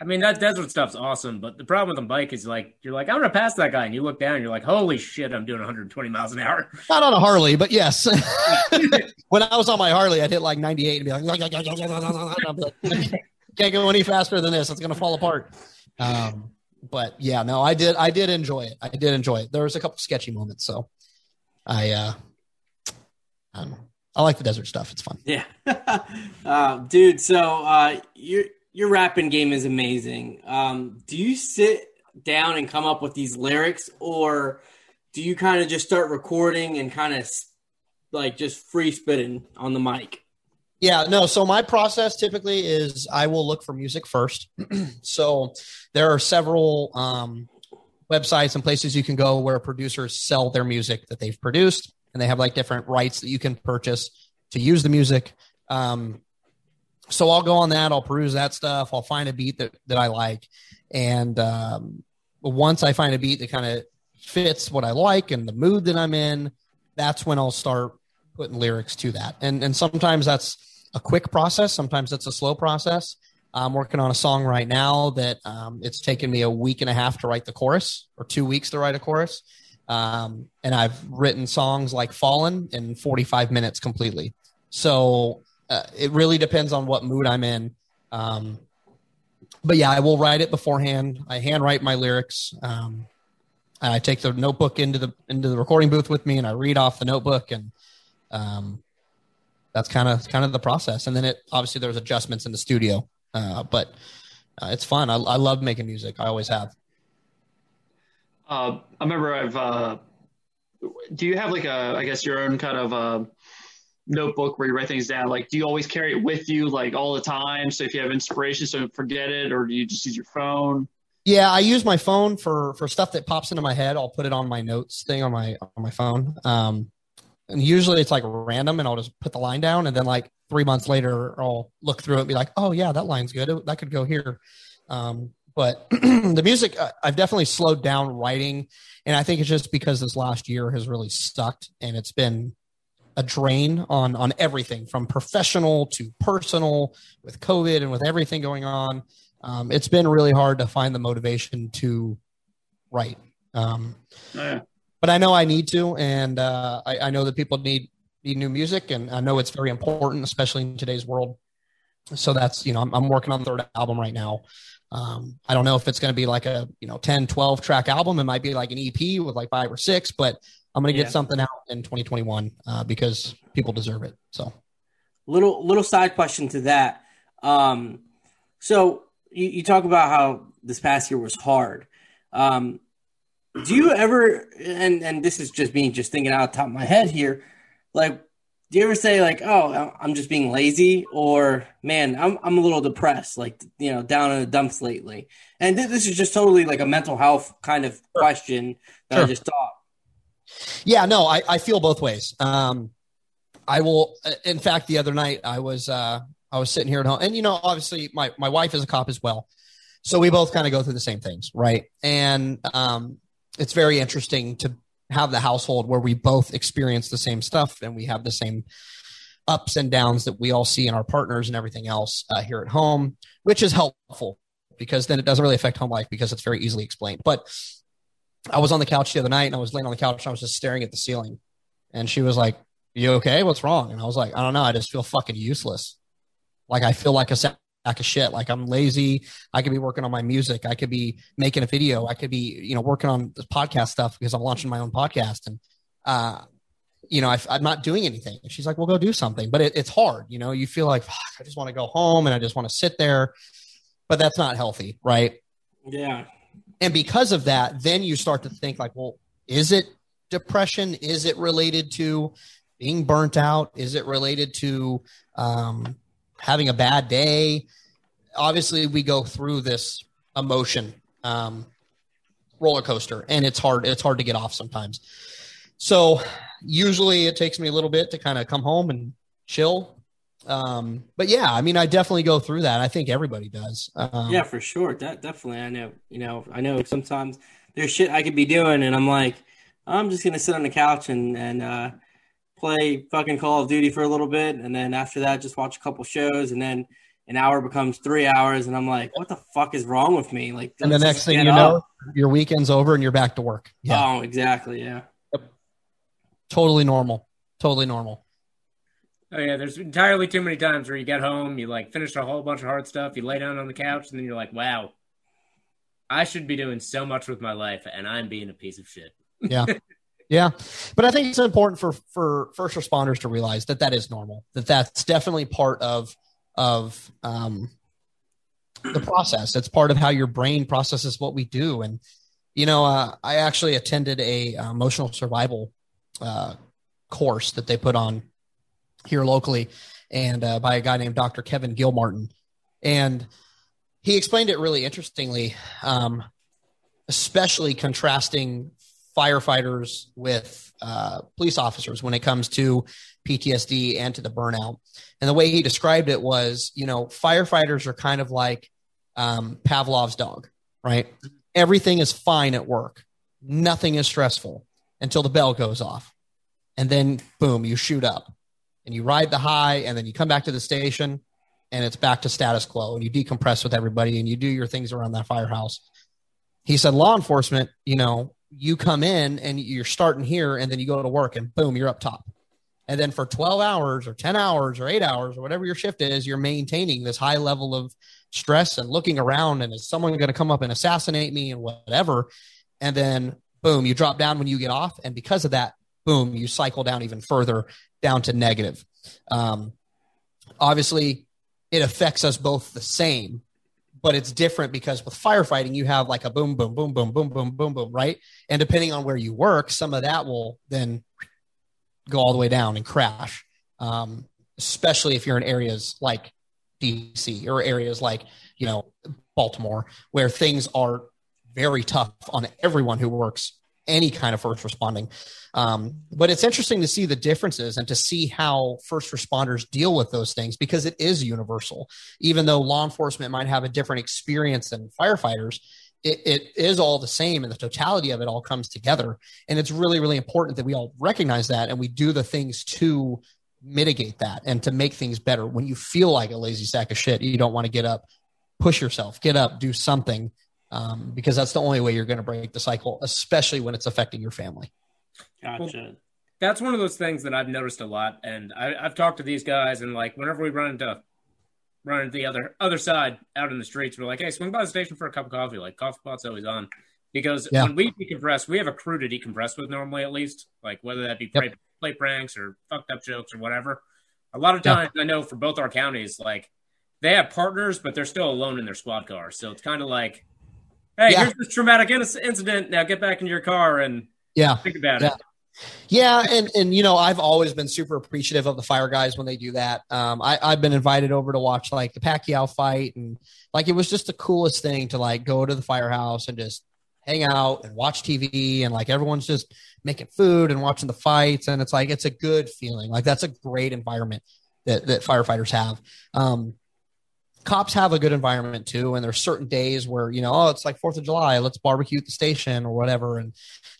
I mean, that desert stuff's awesome, but the problem with a bike is like you're like, I'm gonna pass that guy, and you look down, and you're like, holy shit, I'm doing 120 miles an hour. Not on a Harley, but yes. when I was on my Harley, I'd hit like 98 and be like, can't go any faster than this. It's gonna fall apart. Um, but yeah, no, I did, I did enjoy it. I did enjoy it. There was a couple sketchy moments, so I, uh, I don't know. I like the desert stuff. It's fun. Yeah, uh, dude. So uh, your your rapping game is amazing. Um, do you sit down and come up with these lyrics, or do you kind of just start recording and kind of like just free spitting on the mic? Yeah, no. So my process typically is I will look for music first. so there are several um, websites and places you can go where producers sell their music that they've produced, and they have like different rights that you can purchase to use the music. Um, so I'll go on that. I'll peruse that stuff. I'll find a beat that that I like, and um, once I find a beat that kind of fits what I like and the mood that I'm in, that's when I'll start putting lyrics to that. And and sometimes that's a quick process. Sometimes it's a slow process. I'm working on a song right now that um, it's taken me a week and a half to write the chorus, or two weeks to write a chorus. Um, and I've written songs like Fallen in 45 minutes completely. So uh, it really depends on what mood I'm in. Um, but yeah, I will write it beforehand. I handwrite my lyrics. Um, I take the notebook into the into the recording booth with me, and I read off the notebook, and um, that's kind of kind of the process. And then it obviously there's adjustments in the studio. Uh, but uh, it's fun. I, I love making music. I always have. Uh, I remember I've. Uh, do you have like a, I guess your own kind of uh, notebook where you write things down? Like, do you always carry it with you like all the time? So if you have inspiration, so forget it, or do you just use your phone? Yeah, I use my phone for for stuff that pops into my head. I'll put it on my notes thing on my on my phone. Um, and usually it's like random, and I'll just put the line down, and then like three months later, I'll look through it and be like, oh, yeah, that line's good. That could go here. Um, but the music, uh, I've definitely slowed down writing. And I think it's just because this last year has really sucked and it's been a drain on on everything from professional to personal with COVID and with everything going on. Um, it's been really hard to find the motivation to write. Um, oh, yeah. But I know I need to, and uh, I, I know that people need new music, and I know it's very important, especially in today's world. So that's you know I'm, I'm working on the third album right now. Um, I don't know if it's going to be like a you know 10, 12 track album. It might be like an EP with like five or six, but I'm going to get yeah. something out in 2021 uh, because people deserve it. So, little little side question to that. Um, so you, you talk about how this past year was hard. Um, do you ever and and this is just me just thinking out the top of my head here like do you ever say like oh i'm just being lazy or man i'm, I'm a little depressed like you know down in the dumps lately? And th- this is just totally like a mental health kind of question that sure. i just thought. Yeah no I, I feel both ways. Um i will uh, in fact the other night i was uh i was sitting here at home and you know obviously my my wife is a cop as well. So we both kind of go through the same things right? And um it's very interesting to have the household where we both experience the same stuff and we have the same ups and downs that we all see in our partners and everything else uh, here at home, which is helpful because then it doesn't really affect home life because it's very easily explained. But I was on the couch the other night and I was laying on the couch and I was just staring at the ceiling. And she was like, You okay? What's wrong? And I was like, I don't know. I just feel fucking useless. Like I feel like a of shit. Like I'm lazy. I could be working on my music. I could be making a video. I could be, you know, working on this podcast stuff because I'm launching my own podcast. And, uh, you know, I, am not doing anything. And she's like, well, go do something. But it, it's hard. You know, you feel like, I just want to go home and I just want to sit there. But that's not healthy, right? Yeah. And because of that, then you start to think like, well, is it depression? Is it related to being burnt out? Is it related to um, having a bad day? Obviously, we go through this emotion um, roller coaster, and it's hard. It's hard to get off sometimes. So usually, it takes me a little bit to kind of come home and chill. Um, but yeah, I mean, I definitely go through that. I think everybody does. Um, yeah, for sure. That definitely. I know. You know, I know sometimes there's shit I could be doing, and I'm like, I'm just gonna sit on the couch and and uh, play fucking Call of Duty for a little bit, and then after that, just watch a couple shows, and then an hour becomes three hours, and I'm like, what the fuck is wrong with me? Like, and the next thing you up. know, your weekend's over and you're back to work. Yeah. Oh, exactly. Yeah. Yep. Totally normal. Totally normal. Oh yeah, there's entirely too many times where you get home, you like finish a whole bunch of hard stuff, you lay down on the couch, and then you're like, "Wow, I should be doing so much with my life, and I'm being a piece of shit." Yeah, Yeah, but I think it's important for for first responders to realize that that is normal. That that's definitely part of of um, the process. It's part of how your brain processes what we do. And you know, uh, I actually attended a uh, emotional survival uh, course that they put on here locally, and uh, by a guy named Dr. Kevin Gilmartin, and he explained it really interestingly, um, especially contrasting firefighters with uh, police officers when it comes to PTSD and to the burnout. And the way he described it was, you know, firefighters are kind of like um, Pavlov's dog, right? Everything is fine at work, nothing is stressful until the bell goes off. And then, boom, you shoot up and you ride the high, and then you come back to the station and it's back to status quo and you decompress with everybody and you do your things around that firehouse. He said, law enforcement, you know, you come in and you're starting here and then you go to work and boom, you're up top. And then for 12 hours or 10 hours or eight hours or whatever your shift is, you're maintaining this high level of stress and looking around and is someone going to come up and assassinate me and whatever. And then boom, you drop down when you get off. And because of that, boom, you cycle down even further down to negative. Um, obviously, it affects us both the same but it's different because with firefighting you have like a boom boom boom boom boom boom boom boom right? And depending on where you work some of that will then go all the way down and crash um, especially if you're in areas like dc or areas like you know baltimore where things are very tough on everyone who works any kind of first responding. Um, but it's interesting to see the differences and to see how first responders deal with those things because it is universal. Even though law enforcement might have a different experience than firefighters, it, it is all the same and the totality of it all comes together. And it's really, really important that we all recognize that and we do the things to mitigate that and to make things better. When you feel like a lazy sack of shit, you don't want to get up, push yourself, get up, do something um, because that's the only way you're going to break the cycle, especially when it's affecting your family. Gotcha. Well, that's one of those things that I've noticed a lot, and I, have talked to these guys, and like whenever we run into run into the other other side out in the streets, we're like, "Hey, swing by the station for a cup of coffee." Like coffee pot's always on because yeah. when we decompress, we have a crew to decompress with normally, at least, like whether that be yep. plate pranks or fucked up jokes or whatever. A lot of times, yep. I know for both our counties, like they have partners, but they're still alone in their squad car, so it's kind of like hey, yeah. here's this traumatic incident. Now get back in your car and yeah, think about yeah. it. Yeah, and and you know I've always been super appreciative of the fire guys when they do that. Um, I, I've been invited over to watch like the Pacquiao fight, and like it was just the coolest thing to like go to the firehouse and just hang out and watch TV, and like everyone's just making food and watching the fights, and it's like it's a good feeling. Like that's a great environment that that firefighters have. Um, cops have a good environment too and there's certain days where you know oh it's like fourth of july let's barbecue at the station or whatever and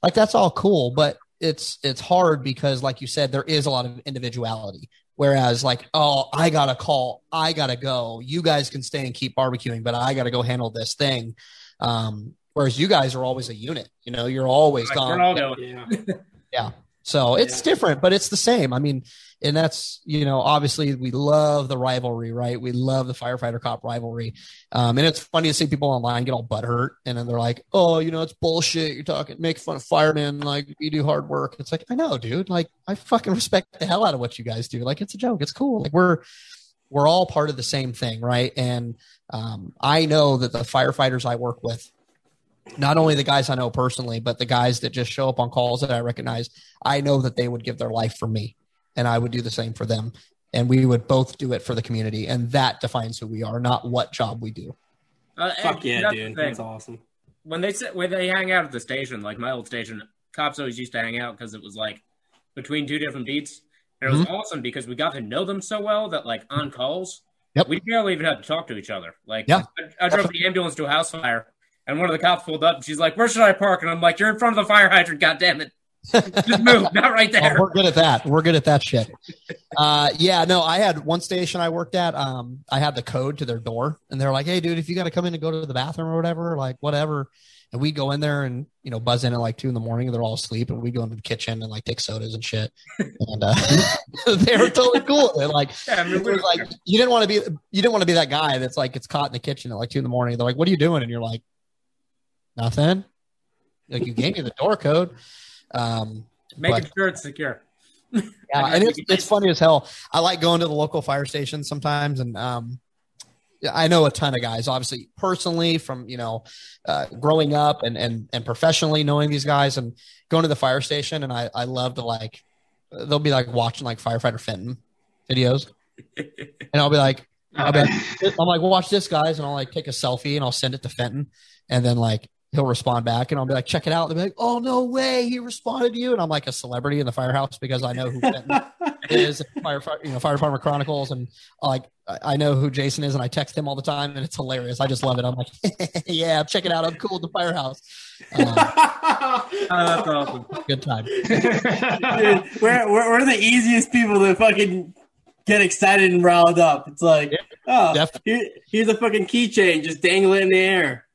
like that's all cool but it's it's hard because like you said there is a lot of individuality whereas like oh i gotta call i gotta go you guys can stay and keep barbecuing but i gotta go handle this thing um whereas you guys are always a unit you know you're always gone we're all going. Yeah. yeah so it's Yeah. different but it's the same i mean and that's you know obviously we love the rivalry right? We love the firefighter cop rivalry. Um, and it's funny to see people online get all butthurt and then they're like oh you know it's bullshit. You're talking make fun of firemen like you do hard work. It's like i know dude. Like i fucking respect the hell out of what you guys do. Like it's a joke. It's cool. Like we're we're all part of the same thing right? And um, i know that the firefighters i work with not only the guys i know personally but the guys that just show up on calls that i recognize i know that they would give their life for me and I would do the same for them. And we would both do it for the community. And that defines who we are, not what job we do. Uh, Fuck yeah, that's dude. That's awesome. when they sit when they hang out at the station, like my old station, cops always used to hang out because it was like between two different beats. And it was awesome because we got to know them so well that like on calls, Yep. we barely even had to talk to each other. Like Yeah. I, I drove the ambulance to a house fire, and one of the cops pulled up, and she's like, "Where should I park?" And I'm like, "You're in front of the fire hydrant, God damn it! Just move, not right Oh, there." we're good at that. We're good at that shit. Uh, yeah, no, I had one station I worked at. Um, I had the code to their door, and they're like, "Hey, dude, if you got to come in and go to the bathroom or whatever, like whatever." And we go in there and you know buzz in at like two in the morning, and they're all asleep, and we go into the kitchen and like take sodas and shit. And uh, they were totally cool. They're like, Yeah, I mean, it was like you didn't want to be you didn't want to be that guy that's like gets caught in the kitchen at like two in the morning. They're like, "What are you doing?" And you're like, "Nothing." Like you gave me the door code. Um, making but- sure it's secure. yeah, and it's it's funny as hell. I like going to the local fire station sometimes, and um, I know a ton of guys. Obviously, personally, from you know, uh, growing up and and and professionally knowing these guys, and going to the fire station, and I I love to like they'll be like watching like firefighter Fenton videos, and I'll be like. I'll be like, I'm like, watch this, guys, and I'll like take a selfie and I'll send it to Fenton, and then like he'll respond back, and I'll be like, check it out. They'll be like, oh no way, he responded to you, and I'm like a celebrity in the firehouse because I know who Fenton is, fire, fire, you know, Fire Department Chronicles, and like I I know who Jason is, and I text him all the time, and it's hilarious. I just love it. I'm like, yeah, check it out. I'm cool at the firehouse. Um, Oh, that's awesome. good time. Dude, we're, we're, we're the easiest people to fucking get excited and riled up. It's like, oh, here, here's a fucking keychain, just dangle it in the air.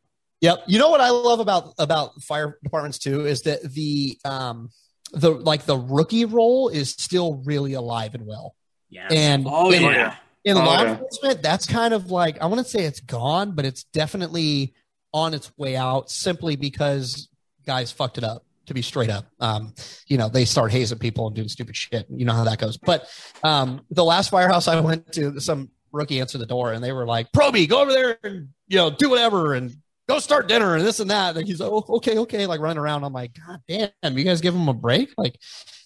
Yep. You know what I love about about fire departments too is that the um the like the rookie role is still really alive and well. Yeah. And Oh, in, yeah. in Oh, law yeah. enforcement, that's kind of like I want to say it's gone, but it's definitely on its way out simply because guys fucked it up. To be straight up, um, you know, they start hazing people and doing stupid shit. You know how that goes. But um, the last firehouse I went to, some rookie answered the door and they were like, "Proby, go over there and you know do whatever and go start dinner and this and that." And he's like, "Oh, okay, okay," like running around. I'm like, "God damn, you guys give him a break?" Like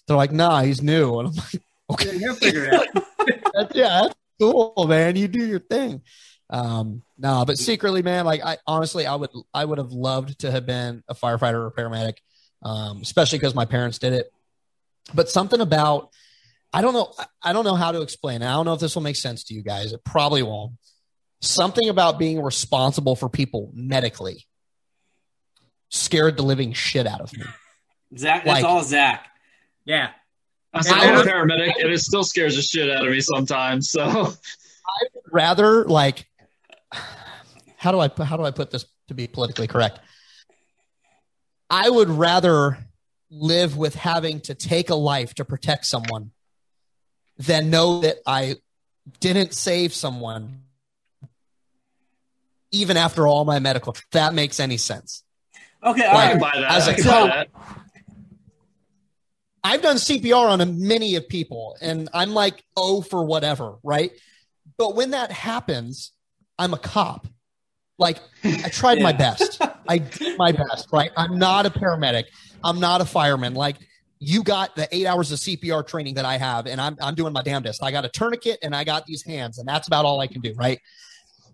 they're like, "Nah, he's new," and I'm like, "Okay." He'll figure it out. that's, yeah, that's cool, man. You do your thing. Um, no, but secretly, man, like I honestly, I would, I would have loved to have been a firefighter or a paramedic, um, especially because my parents did it. But something about, I don't know, I don't know how to explain. it. I don't know if this will make sense to you guys. It probably won't. Something about being responsible for people medically scared the living shit out of me. Zach, that's Like- all Zach. Yeah. I said I I'm a paramedic, and it still scares the shit out of me sometimes. So I'd rather like how do I how do I put this to be politically correct? I would rather live with having to take a life to protect someone than know that I didn't save someone even after all my medical. If that makes any sense. Okay, all I can buy that. As a I can coach, buy that. I've done CPR on a many of people, and I'm like, oh, for whatever, right? But when that happens, I'm a cop. Like, I tried my best. I did my best, right? I'm not a paramedic. I'm not a fireman. Like, you got the eight hours of CPR training that I have, and I'm, I'm doing my damnedest. I got a tourniquet and I got these hands, and that's about all I can do, right?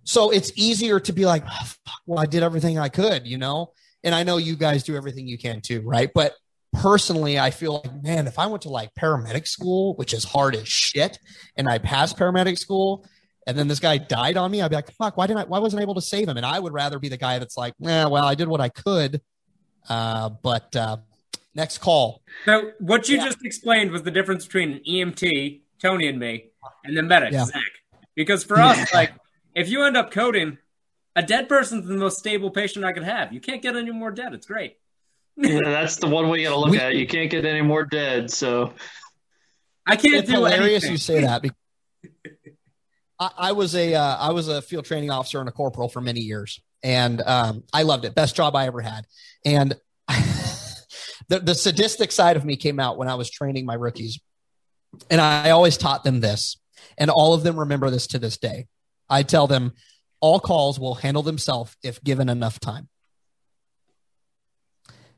So it's easier to be like, "Oh, fuck, well, I did everything I could, you know? And I know you guys do everything you can too, right? But personally, I feel like, man, if I went to like paramedic school, which is hard as shit, and I passed paramedic school, and then this guy died on me, I'd be like, fuck, why didn't I, why wasn't I able to save him? And I would rather be the guy that's like, nah, well, I did what I could. Uh, but, uh, Next call. So what you Yeah. just explained was the difference between an EMT, Tony and me, and the medic, Yeah. Zach. Because for us, like, if you end up coding, a dead person's the most stable patient I could have. You can't get any more dead. It's great. Yeah, that's the one way you got to look We- at. it. You can't get any more dead. So I can't It's do hilarious anything. you say that. because I, I was a uh, I was a field training officer and a corporal for many years, and um, I loved it. Best job I ever had. And the the sadistic side of me came out when I was training my rookies, and I always taught them this, and all of them remember this to this day. I tell them all calls will handle themselves if given enough time.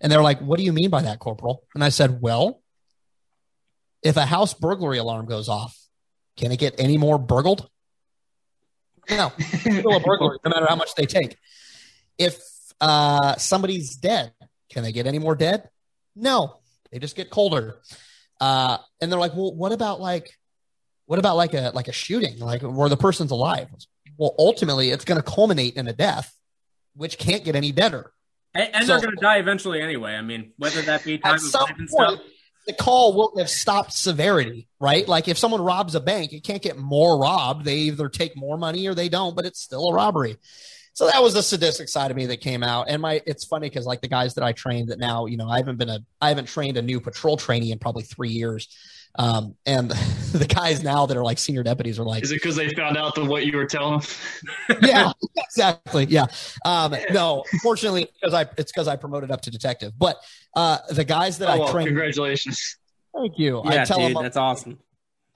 And they're like, "What do you mean by that, corporal?" And I said, "Well." if a house burglary alarm goes off, can it get any more burgled? No, still a burglary, no matter how much they take. If uh, somebody's dead, can they get any more dead? No, they just get colder. Uh, and they're like, well, what about like, what about like a like a shooting, like where the person's alive? Well, ultimately, it's going to culminate in a death, which can't get any better. And, and So- they're going to die eventually anyway. I mean, whether that be time At of some life and stuff. point, the call won't have stopped severity, right? Like if someone robs a bank, it can't get more robbed. They either take more money or they don't, but it's still a robbery. So that was the sadistic side of me that came out. And my it's funny because like the guys that I trained that now, you know, I haven't been a I haven't trained a new patrol trainee in probably three years. Um, and the guys now that are like senior deputies are like, is it because they found out the, what you were telling them? yeah, exactly. Yeah. Um, no, fortunately, because I it's because I promoted up to detective. But uh, the guys that Oh, I well, trained, congratulations. thank you. Yeah, I tell dude, them that's awesome.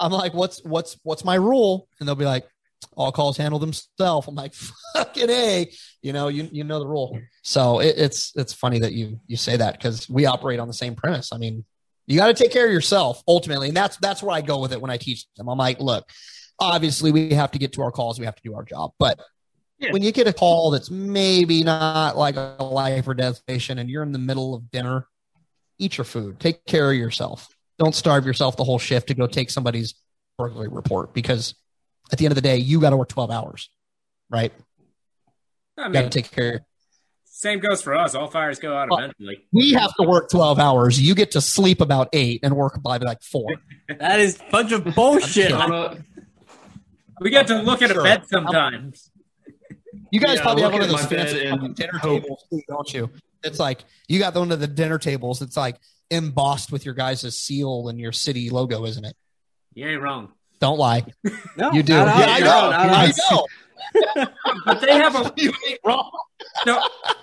I'm like, what's what's what's my rule? And they'll be like, all calls handle themselves. I'm like, fucking a, you know, you you know the rule. So it, it's it's funny that you you say that because we operate on the same premise. I mean, you got to take care of yourself ultimately, and that's that's where I go with it when I teach them. I'm like, look, obviously we have to get to our calls, we have to do our job, but. Yeah. When you get a call that's maybe not like a life or death patient and you're in the middle of dinner, eat your food. Take care of yourself. Don't starve yourself the whole shift to go take somebody's burglary report because at the end of the day, you got to work 12 hours, right? I You got to take care. Same goes for us. All fires go out Well, eventually. We have to work 12 hours. You get to sleep about eight and work by like four. That is a bunch of bullshit. I. We get to look at Sure. a bed sometimes. You guys Yeah, probably have look one of at those my bed fancy and dinner hope. tables, too, don't you? It's like you got one of the dinner tables. It's like embossed with your guys' seal and your city logo, isn't it? You ain't wrong. Don't lie. No, You do. yeah, I no, know. not I us. know. But they have a You ain't wrong. No.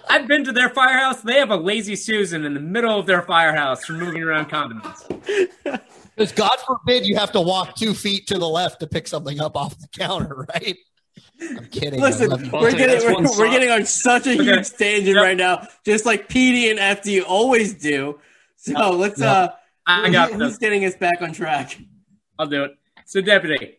I've been to their firehouse. They have a lazy Susan in the middle of their firehouse for moving around condiments. Because God forbid you have to walk two feet to the left to pick something up off the counter, right? I'm kidding. Listen, love you. I'll we're getting we're, we're getting on such a Okay. huge tangent Yep. right now, just like PD and FD always do. So let's Yep. uh, I got who's this. getting us back on track? I'll do it. So, deputy,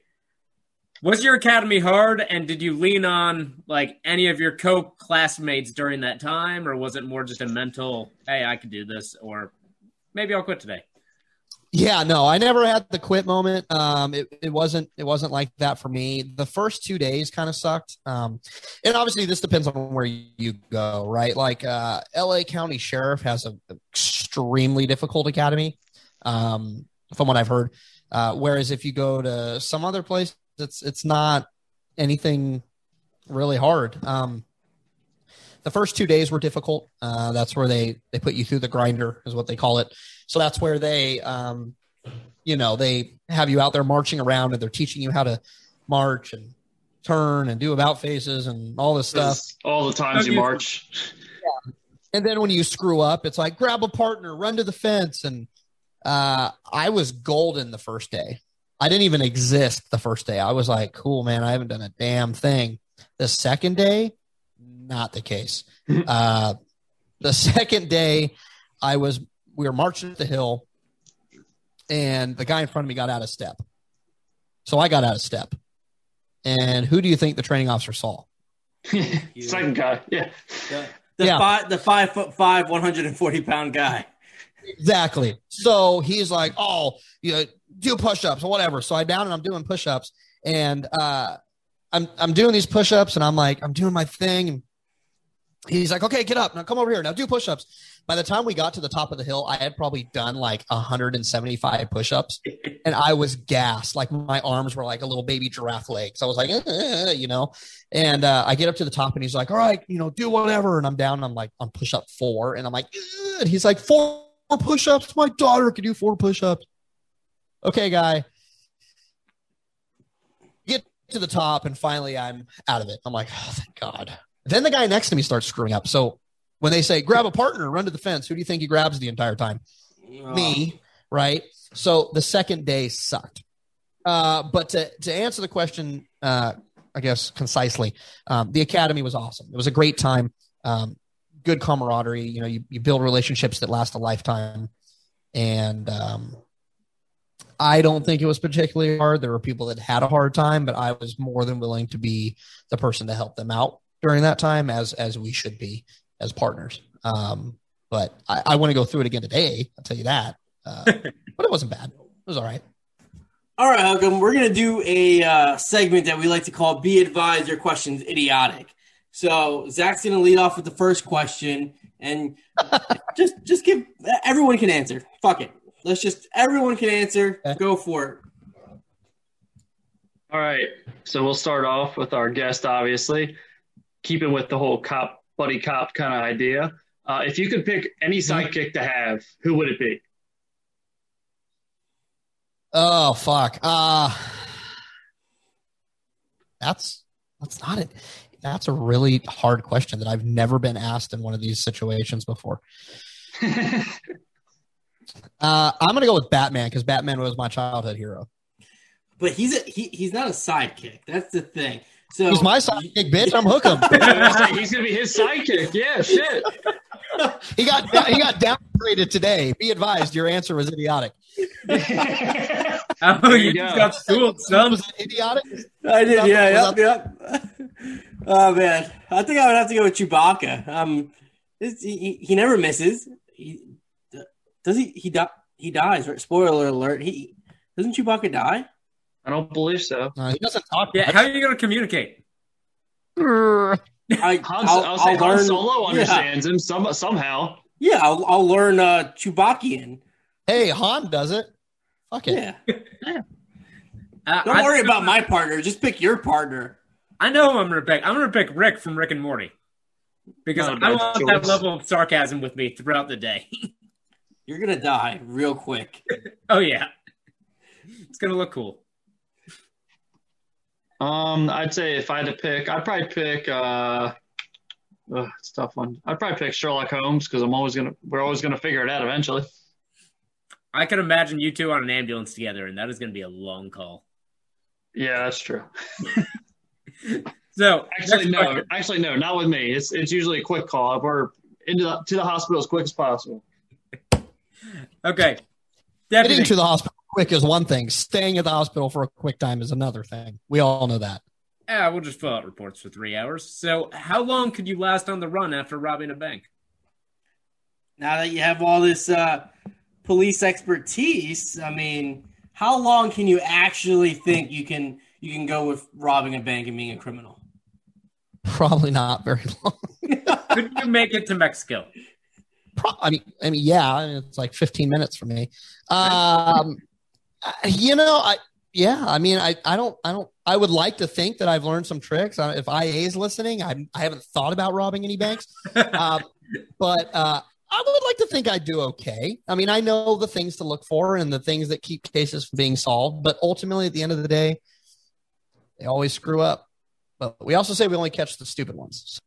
was your academy hard, and did you lean on like any of your co-classmates during that time, or was it more just a mental, "Hey, I could do this," or maybe I'll quit today? Yeah, no, I never had the quit moment. Um, it, it wasn't it wasn't like that for me. The first two days kind of sucked. Um, and obviously this depends on where you go, right? Like uh, L.A. County Sheriff has an extremely difficult academy, um, from what I've heard. Uh, whereas if you go to some other place, it's it's not anything really hard. Um, the first two days were difficult. Uh, that's where they they put you through the grinder, is what they call it. So that's where they, um, you know, they have you out there marching around, and they're teaching you how to march and turn and do about faces and all this stuff. All the times you march. And then when you screw up, it's like grab a partner, run to the fence. And uh, I was golden the first day. I didn't even exist the first day. I was like, cool, man, I haven't done a damn thing. The second day, not the case. uh, the second day, I was, we were marching up the hill, and the guy in front of me got out of step. So I got out of step. And who do you think the training officer saw? Second guy. Yeah. The, the Yeah. five the five foot five, one hundred and forty pound guy. Exactly. So he's like, "Oh, you know, do push-ups or whatever." So I down and I'm doing push-ups, and uh, I'm I'm doing these push-ups, and I'm like, I'm doing my thing, and he's like, okay, get up now, come over here now, do push-ups. By the time we got to the top of the hill, I had probably done like 175 push-ups, and I was gassed. Like my arms were like a little baby giraffe legs. I was like, "Uh," you know. And uh, I get up to the top, and he's like, all right, you know, do whatever. And I'm down. I'm like on push-up four, and I'm like, "Ugh." and he's like, four push-ups. My daughter can do four push-ups. Okay, guy. Get to the top, and finally I'm out of it. I'm like, oh, thank God. Then the guy next to me starts screwing up. So when they say grab a partner, run to the fence, who do you think he grabs the entire time? Me, right? So the second day sucked. Uh, but to, to answer the question, uh, I guess concisely, um, the academy was awesome. It was a great time. Um, good camaraderie. You know, you, you build relationships that last a lifetime. And um, I don't think it was particularly hard. There were people that had a hard time, but I was more than willing to be the person to help them out during that time, as as we should be as partners. Um, but I, I want to go through it again today. I'll tell you that. Uh, but it wasn't bad. It was all right. All right, Hook'em, we're going to do a uh, segment that we like to call Be Advised Your Question's Idiotic. So Zach's going to lead off with the first question, and just just give everyone can answer. Fuck it. Let's just everyone can answer. Go for it. All right. So we'll start off with our guest, obviously, keeping with the whole cop, buddy cop kind of idea. Uh, if you could pick any sidekick to have, who would it be? Oh fuck. Uh that's that's not it. That's a really hard question that I've never been asked in one of these situations before. Uh, I'm gonna go with Batman because Batman was my childhood hero. But he's a, he, he's not a sidekick. That's the thing. So He's my sidekick, bitch. I'm Hook'em. He's going to be his sidekick. Yeah, shit. He got he got downgraded today. Be advised, your answer was idiotic. Oh, There you you just go. got schooled, son. Was it idiotic? I did, Was yeah, that- yep, yep. Oh man, I think I would have to go with Chewbacca. Um, he, he, he never misses. He does he he di- he dies. Right? Spoiler alert. He doesn't Chewbacca die. I don't believe so. No, he doesn't talk. Yeah, much. how are you going to communicate? I Han, I'll, I'll, say I'll Han learn. Solo yeah, understands him some, somehow. yeah, I'll, I'll learn uh, Chewbaccian. Hey, Han does it. Fuck it. Yeah, Uh, don't I, worry about my partner. Just pick your partner. I know who I'm going to pick. I'm going to pick Rick from Rick and Morty because Not a I bad want that level of sarcasm with me throughout the day. You're gonna die real quick. oh yeah, it's going to look cool. Um, I'd say if I had to pick, I'd probably pick. Uh, ugh, it's a tough one. I'd probably pick Sherlock Holmes because I'm always gonna. We're always gonna figure it out eventually. I can imagine you two on an ambulance together, and that is going to be a long call. Yeah, that's true. So Actually, no. question. Actually, no. Not with me. It's it's usually a quick call. We're into the, to the hospital as quick as possible. Okay, Getting to the hospital quick is one thing. Staying at the hospital for a quick time is another thing. We all know that. Yeah, we'll just fill out reports for three hours. So, how long could you last on the run after robbing a bank? Now that you have all this uh, police expertise, I mean, how long can you actually think you can you can go with robbing a bank and being a criminal? Probably not very long. Could you make it to Mexico? Pro- I mean, I mean, yeah, I mean, it's like 15 minutes for me. Um, you know, I yeah, I mean, I I don't I don't I would like to think that I've learned some tricks. If IA is listening, I I haven't thought about robbing any banks, uh, but uh, I would like to think I do okay. I mean, I know the things to look for and the things that keep cases from being solved, but ultimately, at the end of the day, they always screw up. But we also say we only catch the stupid ones.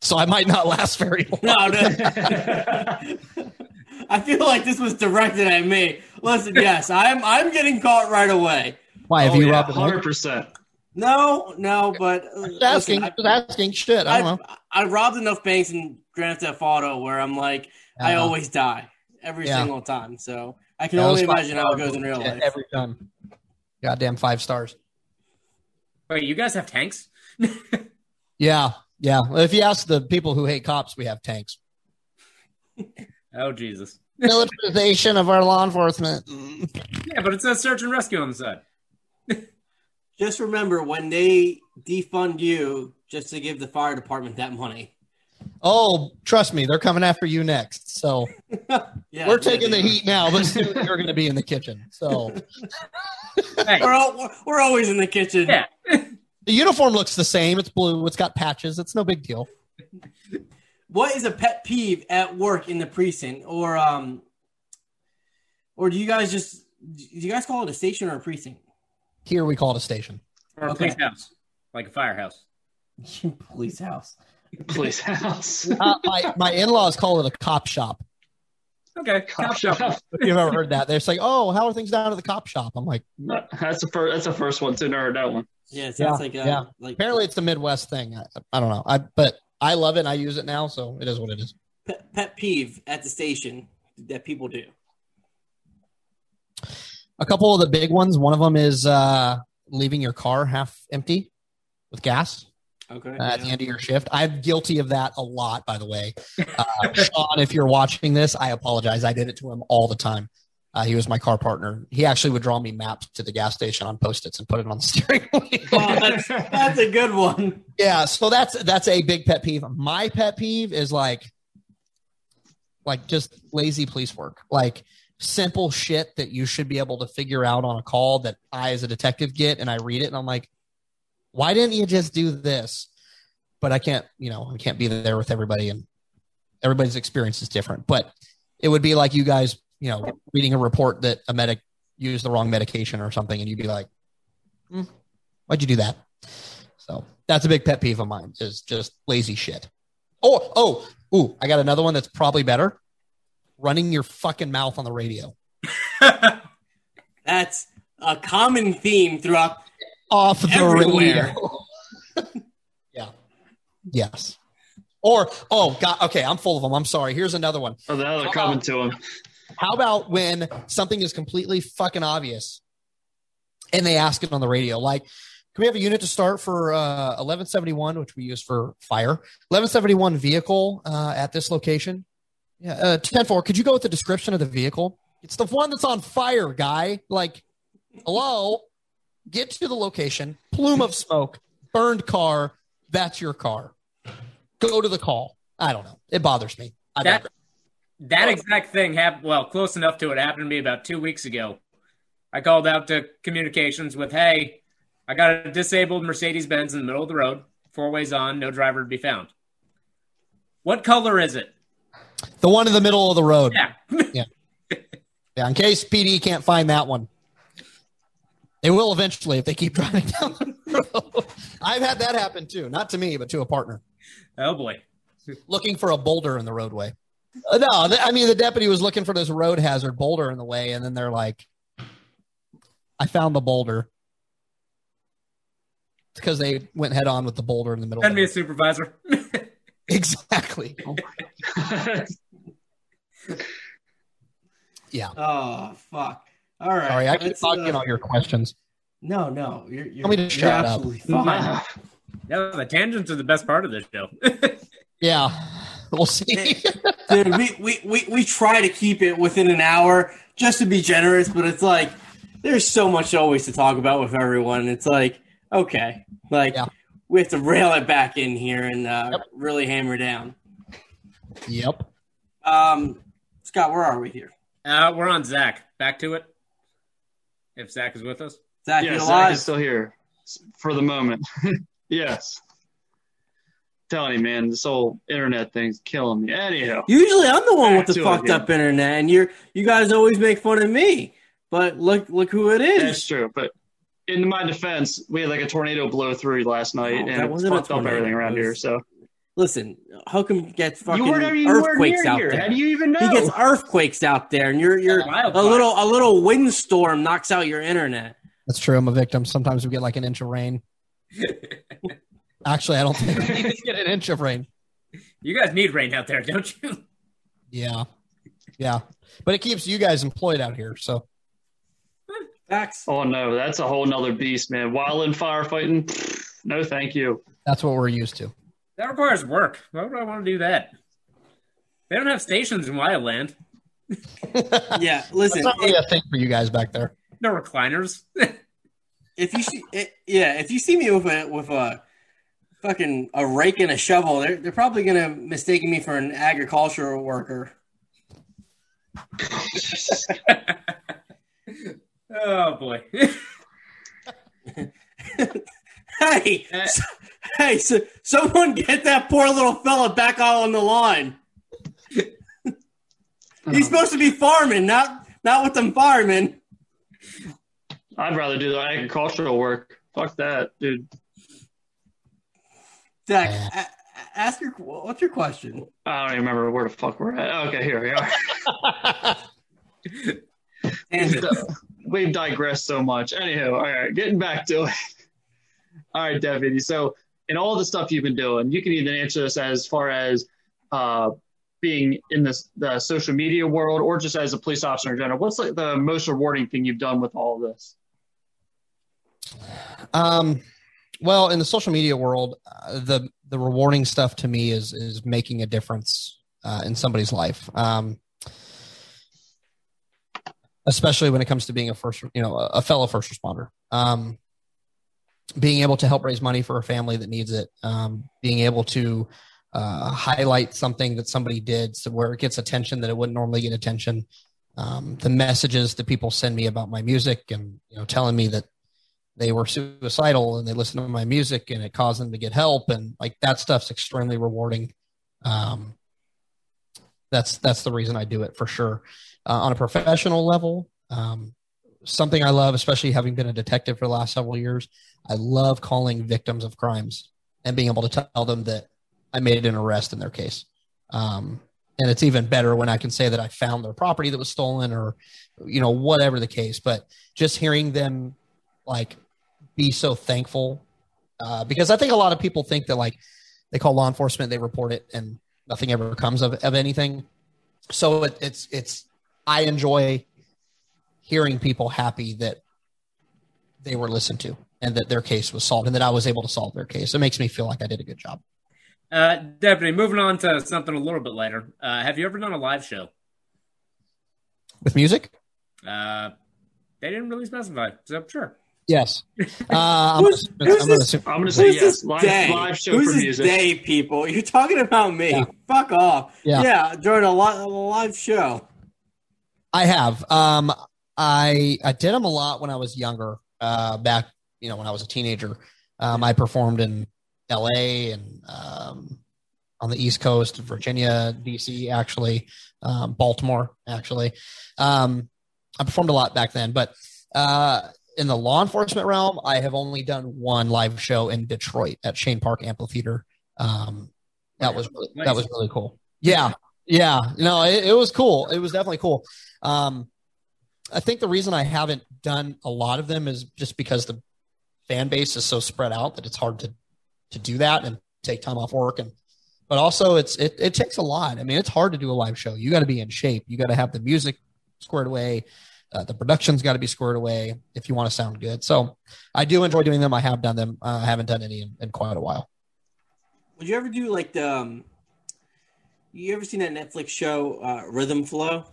So I might not last very long. No, no. I feel like this was directed at me. Listen, yes, I'm I'm getting caught right away. Why have oh, you yeah, robbed a hundred percent. No, no, but uh, Just asking, listen, just asking. Shit, I I, don't know. I, I robbed enough banks in Grand Theft Auto where I'm like, I Uh, always die every Yeah. single time. So I can yeah, only imagine how it goes in real life. every time. Goddamn five stars. Wait, you guys have tanks? Yeah, yeah. Well, If you ask the people who hate cops, we have tanks. Oh Jesus! Militarization of our law enforcement. Yeah, but it says search and rescue on the side. Just remember when they defund you, just to give the fire department that money. Oh, trust me, they're coming after you next. So Yeah, we're taking the heat now, but soon you're going to be in the kitchen. So Hey, We're, all, we're always in the kitchen. yeah. The uniform looks the same. It's blue. It's got patches. It's no big deal. What is a pet peeve at work in the precinct, or um, or do you guys just do you guys call it a station or a precinct? Here we call it a station. Or a Okay. police house, like a firehouse. Police house. Police house. Uh, my my in laws call it a cop shop. Okay, cop shop. If you've ever heard that, they're just like, "Oh, how are things down at the cop shop?" I'm like, That's the first. That's the first one too. Never heard that one. Yeah, it sounds Yeah, like a, yeah. like apparently it's the Midwest thing. I, I don't know. I but I love it. and I use it now, so it is what it is. pet, pet peeve at the station that people do. A couple of the big ones. One of them is uh, leaving your car half empty with gas. Okay. uh, at the end of your shift. I'm guilty of that a lot, by the way. Uh, Sean, if you're watching this, I apologize. I did it to him all the time. Uh, he was my car partner. He actually would draw me maps to the gas station on post-its and put it on the steering Oh, wheel. that's, that's a good one. yeah, so that's that's a big pet peeve. My pet peeve is like, like just lazy police work, like simple shit that you should be able to figure out on a call that I, as a detective, get, and I read it, and I'm like, why didn't you just do this? But I can't, you know, I can't be there with everybody, and everybody's experience is different. But it would be like you guys, you know, reading a report that a medic used the wrong medication or something, and you'd be like, hmm, why'd you do that? So that's a big pet peeve of mine is just lazy shit. Oh, oh, ooh, I got another one that's probably better. Running your fucking mouth on the radio. That's a common theme throughout. Off the Everywhere. radio. yeah. Yes. Or, oh, God, okay, I'm full of them. I'm sorry. Here's another one. Oh, now they're coming to him. How about when something is completely fucking obvious and they ask it on the radio? Like, can we have a unit to start for uh, 1171, which we use for fire? 1171 vehicle uh, at this location. Yeah, uh, 10 4. Could you go with the description of the vehicle? It's the one that's on fire, guy. Like, hello? Get to the location, plume of smoke, burned car. That's your car. Go to the call. I don't know. It bothers me. I That- digress. That exact thing happened. Well, close enough to it happened to me about two weeks ago. I called out to communications with, "Hey, I got a disabled Mercedes Benz in the middle of the road, four ways on, no driver to be found. What color is it? the one in the middle of the road. Yeah. Yeah, Yeah, in case PD can't find that one. They will eventually if they keep driving down the road. I've had that happen too. Not to me, but to a partner. oh boy. Looking for a boulder in the roadway. Uh, no, th- I mean, the deputy was looking for this road hazard boulder in the way, and then they're like, I found the boulder. It's because they went head on with the boulder in the middle. Send me a supervisor. exactly. Yeah. Oh fuck! All right. Sorry, I keep let's, talking uh, all your questions. No, no, you're, you're, Tell me to you're shut up. absolutely fine. no, the tangents are the best part of this show. Yeah, we'll see. Dude, we, we, we, we try to keep it within an hour just to be generous, but it's like there's so much always to talk about with everyone. It's like, okay, like Yeah. we have to rail it back in here and uh, Yep. really hammer down. yep. Um, Scott, where are we here? uh, we're on Zach. Back to it. If Zach is with us. Zach, yes, Zach is still here for the moment. yes. Telling you, man, this whole internet thing's killing me. Anyhow, Usually, I'm the one with the Back it, fucked yeah. up internet, and you're you guys always make fun of me. But look, look who it is. that's true. But in my defense, we had like a tornado blow through last night, Oh, and it wasn't a fucked up tornado. everything around It here. So Listen, Hook'em gets fucking you weren't, you earthquakes out here. there. How do you even know? He gets earthquakes out there, and you're you're Wildfire. a little a little windstorm knocks out your internet. That's true. I'm a victim. Sometimes we get like an inch of rain. Actually, I don't think we need to get an inch of rain. You guys need rain out there, don't you? Yeah. Yeah. But it keeps you guys employed out here. So Facts. oh no, that's a whole nother beast, man. Wildland firefighting. No, thank you. that's what we're used to. That requires work. Why would I want to do that? They don't have stations in Wildland. Yeah, listen. It's not really if, a thing for you guys back there. No recliners. if you see, it, yeah, if you see me with a with a fucking a rake and a shovel. They're they're probably gonna mistake me for an agricultural worker. oh boy. hey, eh. so, hey, so, someone get that poor little fella back out on the line. He's supposed to be farming, not not with them firemen. I'd rather do the agricultural work. Fuck that, dude. Zach, a- a- ask your what's your question? I don't even remember where the fuck we're at. Okay, here we are. Tangent. We've digressed so much. Anywho, all right, getting back to it. All right, Deputy. So, in all the stuff you've been doing, you can even answer this as far as uh, being in this the social media world, or just as a police officer in general. What's like the most rewarding thing you've done with all of this? Um, well, in the social media world, uh, the the rewarding stuff to me is is making a difference uh, in somebody's life. Um, especially when it comes to being a first, you know, a, a fellow first responder. Um, being able to help raise money for a family that needs it. Um, being able to uh, highlight something that somebody did, so where it gets attention that it wouldn't normally get attention. Um, the messages that people send me about my music and you know telling me that they were suicidal and they listened to my music and it caused them to get help and like that stuff's extremely rewarding um, that's that's the reason i do it for sure uh, on a professional level um, something i love especially having been a detective for the last several years i love calling victims of crimes and being able to tell them that i made an arrest in their case um, and it's even better when i can say that i found their property that was stolen or you know whatever the case but just hearing them like be so thankful uh, because I think a lot of people think that like they call law enforcement, they report it, and nothing ever comes of, of anything. So it, it's it's I enjoy hearing people happy that they were listened to and that their case was solved and that I was able to solve their case. It makes me feel like I did a good job. Uh, Deputy, moving on to something a little bit later. Uh, have you ever done a live show? With music? Uh, they didn't really specify, so sure. Yes. Uh, I'm, Who's- gonna- I'm gonna this- I'm going to say Who's yes. this Live, day? live show Who's for this music. day, people? You're talking about me. Yeah. Fuck off. Yeah. yeah during a, li- a live show. I have. Um, I I did them a lot when I was younger. Uh, back you know when I was a teenager. Um, I performed in L.A. and um, on the East Coast, Virginia, D.C. Actually, um, Baltimore. Actually, um, I performed a lot back then. But uh, in the law enforcement realm, I have only done one live show in Detroit at Chene Park Amphitheater. Um, that was really, that was really cool. Yeah, yeah. No, it, it was cool. It was definitely cool. Um, I think the reason I haven't done a lot of them is just because the fan base is so spread out that it's hard to to do that and take time off work and but also it's it, it takes a lot. I mean, it's hard to do a live show. You got to be in shape. You got to have the music squared away. Uh, the production's got to be squared away if you want to sound good. So I do enjoy doing them. I have done them. Uh, I haven't done any in, in quite a while. Would you ever do like the? Um, you ever seen that Netflix show uh, Rhythm Flow?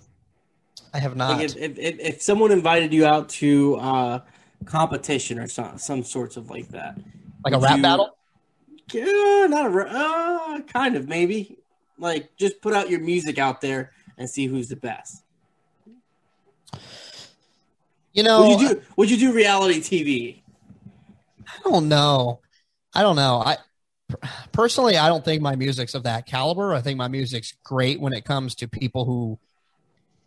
I have not. Like if, if, if, if someone invited you out to uh, competition or some some sorts of like that, like a rap you- battle. Yeah, not a ra- uh, kind of maybe. Like just put out your music out there and see who's the best. You know, Would you do? Would you do reality TV? I don't know. I don't know. I personally, I don't think my music's of that caliber. I think my music's great when it comes to people who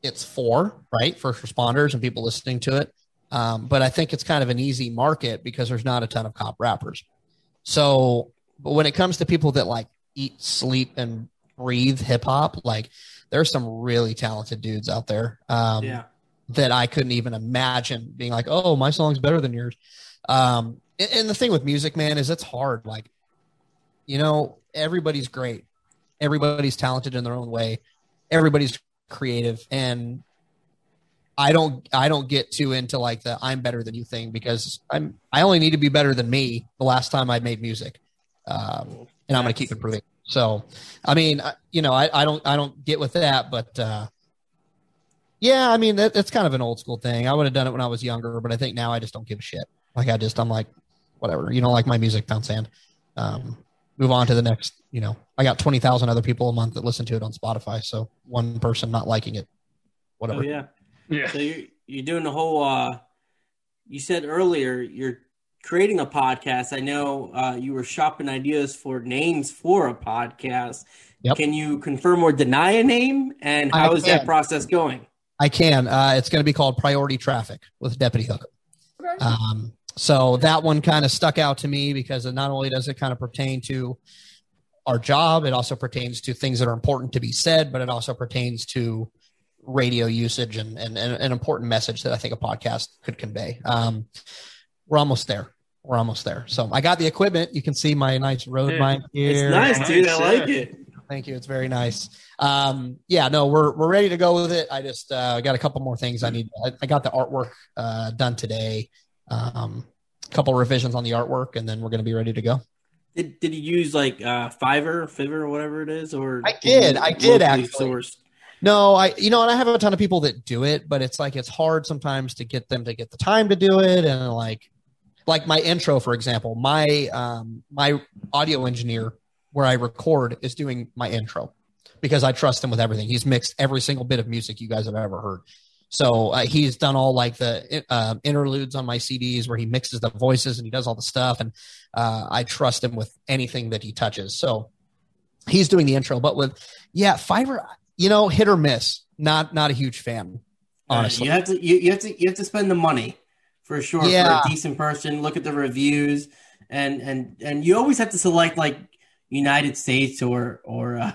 it's for, right? First responders and people listening to it. Um, but I think it's kind of an easy market because there's not a ton of cop rappers. So, but when it comes to people that like eat, sleep, and breathe hip hop, like there's some really talented dudes out there. Um, yeah. that I couldn't even imagine being like, oh, my song's better than yours. Um, and, and the thing with music, man, is it's hard. Like, you know, everybody's great, everybody's talented in their own way, everybody's creative, and I don't, I don't get too into like the I'm better than you thing because I'm, I only need to be better than me the last time I made music, um, and I'm going to keep improving. So, I mean, I- you know, I, I don't, I don't get with that, but. uh yeah, I mean that, that's kind of an old school thing. I would have done it when I was younger, but I think now I just don't give a shit. Like I just I'm like, whatever. You don't like my music, pound sand. Um, move on to the next. You know, I got twenty thousand other people a month that listen to it on Spotify. So one person not liking it, whatever. Oh yeah. Yeah. So you're you're doing the whole. uh You said earlier you're creating a podcast. I know uh, you were shopping ideas for names for a podcast. Yep. Can you confirm or deny a name? And I how is that process going? I can. Uh, it's going to be called Priority Traffic with Deputy Hook'em. Um, so that one kind of stuck out to me because it not only does it kind of pertain to our job, it also pertains to things that are important to be said, but it also pertains to radio usage and, and, and an important message that I think a podcast could convey. Um, we're almost there. We're almost there. So I got the equipment. You can see my nice Rode Yeah. mic here. It's nice, dude. I Nice, like it. Thank you. It's very nice. Um, yeah, no, we're we're ready to go with it. I just uh, got a couple more things I need. I, I got the artwork uh, done today. Um, a couple revisions on the artwork, and then we're going to be ready to go. Did, did you use like uh, Fiverr, Fiverr, or whatever it is, or I did. I did, actually. sourced? No, I you know, and I have a ton of people that do it, but it's like it's hard sometimes to get them to get the time to do it, and like like my intro, for example, my um, my audio engineer where I record is doing my intro because I trust him with everything. He's mixed every single bit of music you guys have ever heard. So uh, he's done all like the uh, interludes on my CDs where he mixes the voices and he does all the stuff, and uh, I trust him with anything that he touches. So he's doing the intro, but with yeah, Fiverr, you know, hit or miss. Not not a huge fan, honestly. you have to you, you have to you have to spend the money for sure Yeah. for a decent person. Look at the reviews, and and and you always have to select like United States or or uh,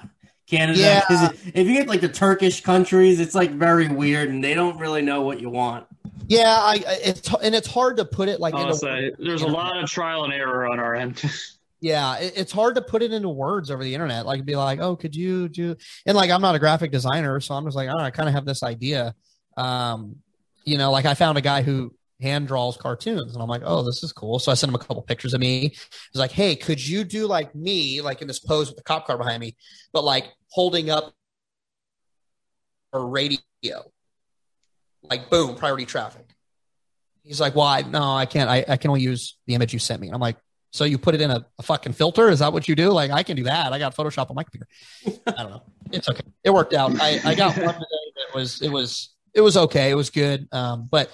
Canada. Yeah. 'Cause if you get like the Turkish countries, it's like very weird, and they don't really know what you want. Yeah, I I- it's and it's hard to put it like I'll into say there's a lot of trial and error on our end. Yeah, it, it's hard to put it into words over the internet. Like, be like, oh, could you do? And like, I'm not a graphic designer, so I'm just like, I I kind of have this idea. Um, you know, like I found a guy who hand draws cartoons, and I'm like, oh, this is cool. So I sent him a couple pictures of me. He's like, hey, could you do like me, like in this pose with the cop car behind me, but like holding up a radio, like boom, priority traffic. He's like, why? No, I can't. I, I can only use the image you sent me. And I'm like, so you put it in a, a fucking filter? Is that what you do? Like I can do that. I got Photoshop on my computer. I don't know. It's okay. It worked out. I, I got one today that was it was it was okay. It was good. Um, but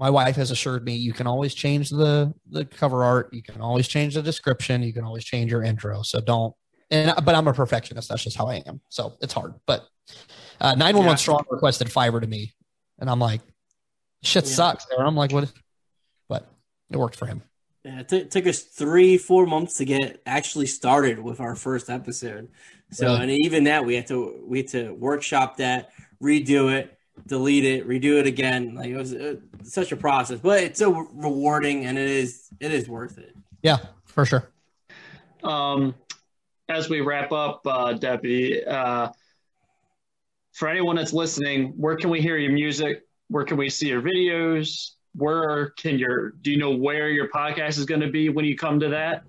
my wife has assured me you can always change the the cover art. You can always change the description. You can always change your intro. So don't. And but I'm a perfectionist. That's just how I am. So it's hard. But uh, 911 Yeah. Strong requested Fiverr to me, and I'm like, shit Yeah. sucks. And I'm like, what? But it worked for him. Yeah, it took, it took us three, four months to get actually started with our first episode. So, Really? and even that, we had to we had to workshop that, redo it, delete it, redo it again. Like it was uh, such a process, but it's so rewarding, and it is it is worth it. Yeah, for sure. Um, as we wrap up, uh, Deputy, uh, for anyone that's listening, where can we hear your music? Where can we see your videos? Where can your do you know where your podcast is going to be when you come to that?